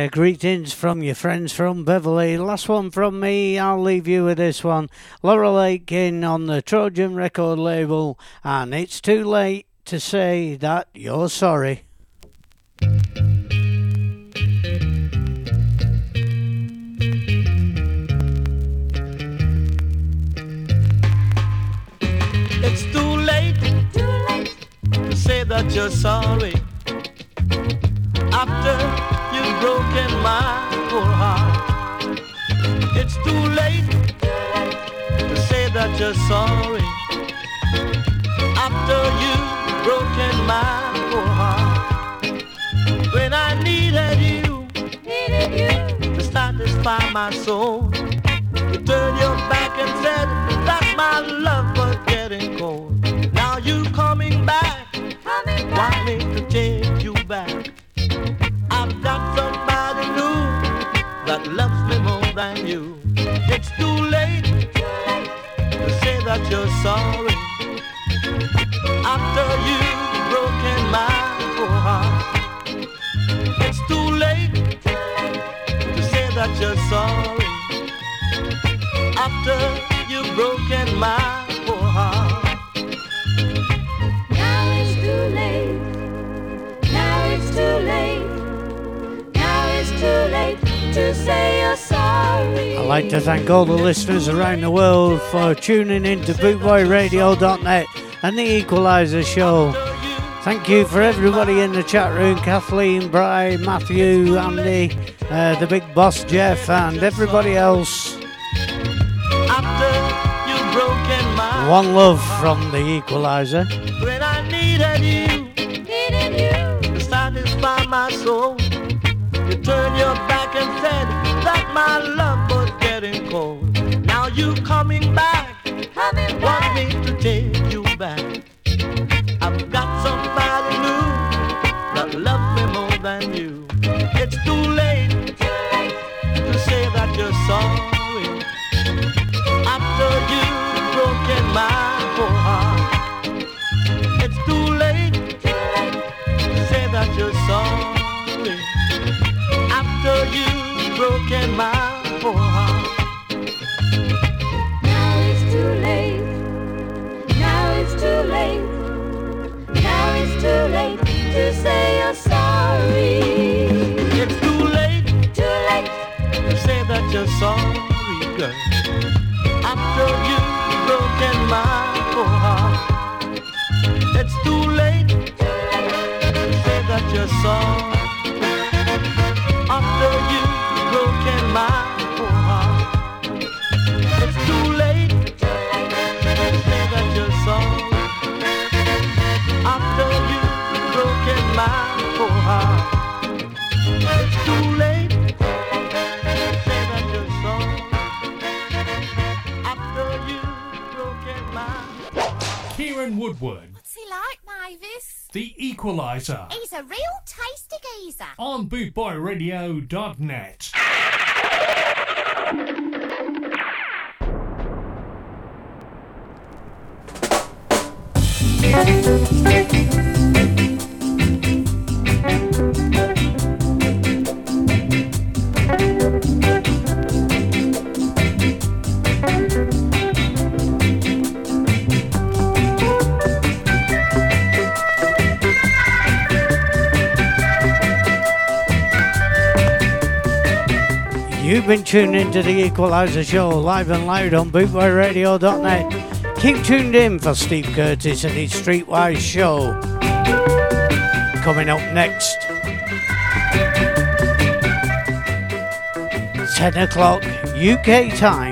Yeah, greetings from your friends from Beverley. Last one from me. I'll leave you with this one. Laurel Aitken on the Trojan record label, and it's too late to say that you're sorry. It's too late, to say that you're sorry. My poor heart, it's too late to say that you're sorry. After you've broken my poor heart, when I needed you, needed you to satisfy my soul, you turned your back and said that my love was getting cold. It's too late to say that you're sorry. After you've broken my poor heart, it's too late to say that you're sorry. After you've broken my poor heart. Now it's too late. Now it's too late. Now it's too late to say like to thank all the listeners around the world for tuning in to bootboyradio.net and the Equaliser Show. Thank you for everybody in the chat room Kathleen, Brian, Matthew, Andy, uh, the big boss Jeff, and everybody else. After you've broken my One love from the Equaliser. when I needed you, needed you to satisfy my soul. You turned your back and said that my love too late to say you're sorry. It's too late. Too late. to say that you're sorry, girl. Equaliser, He's a real tasty geezer. on bootboyradio.net. You've been tuned into the Equaliser Show live and loud on bootboyradio.net. Keep tuned in for Steve Curtis and his Streetwise show. Coming up next, 10 o'clock UK time.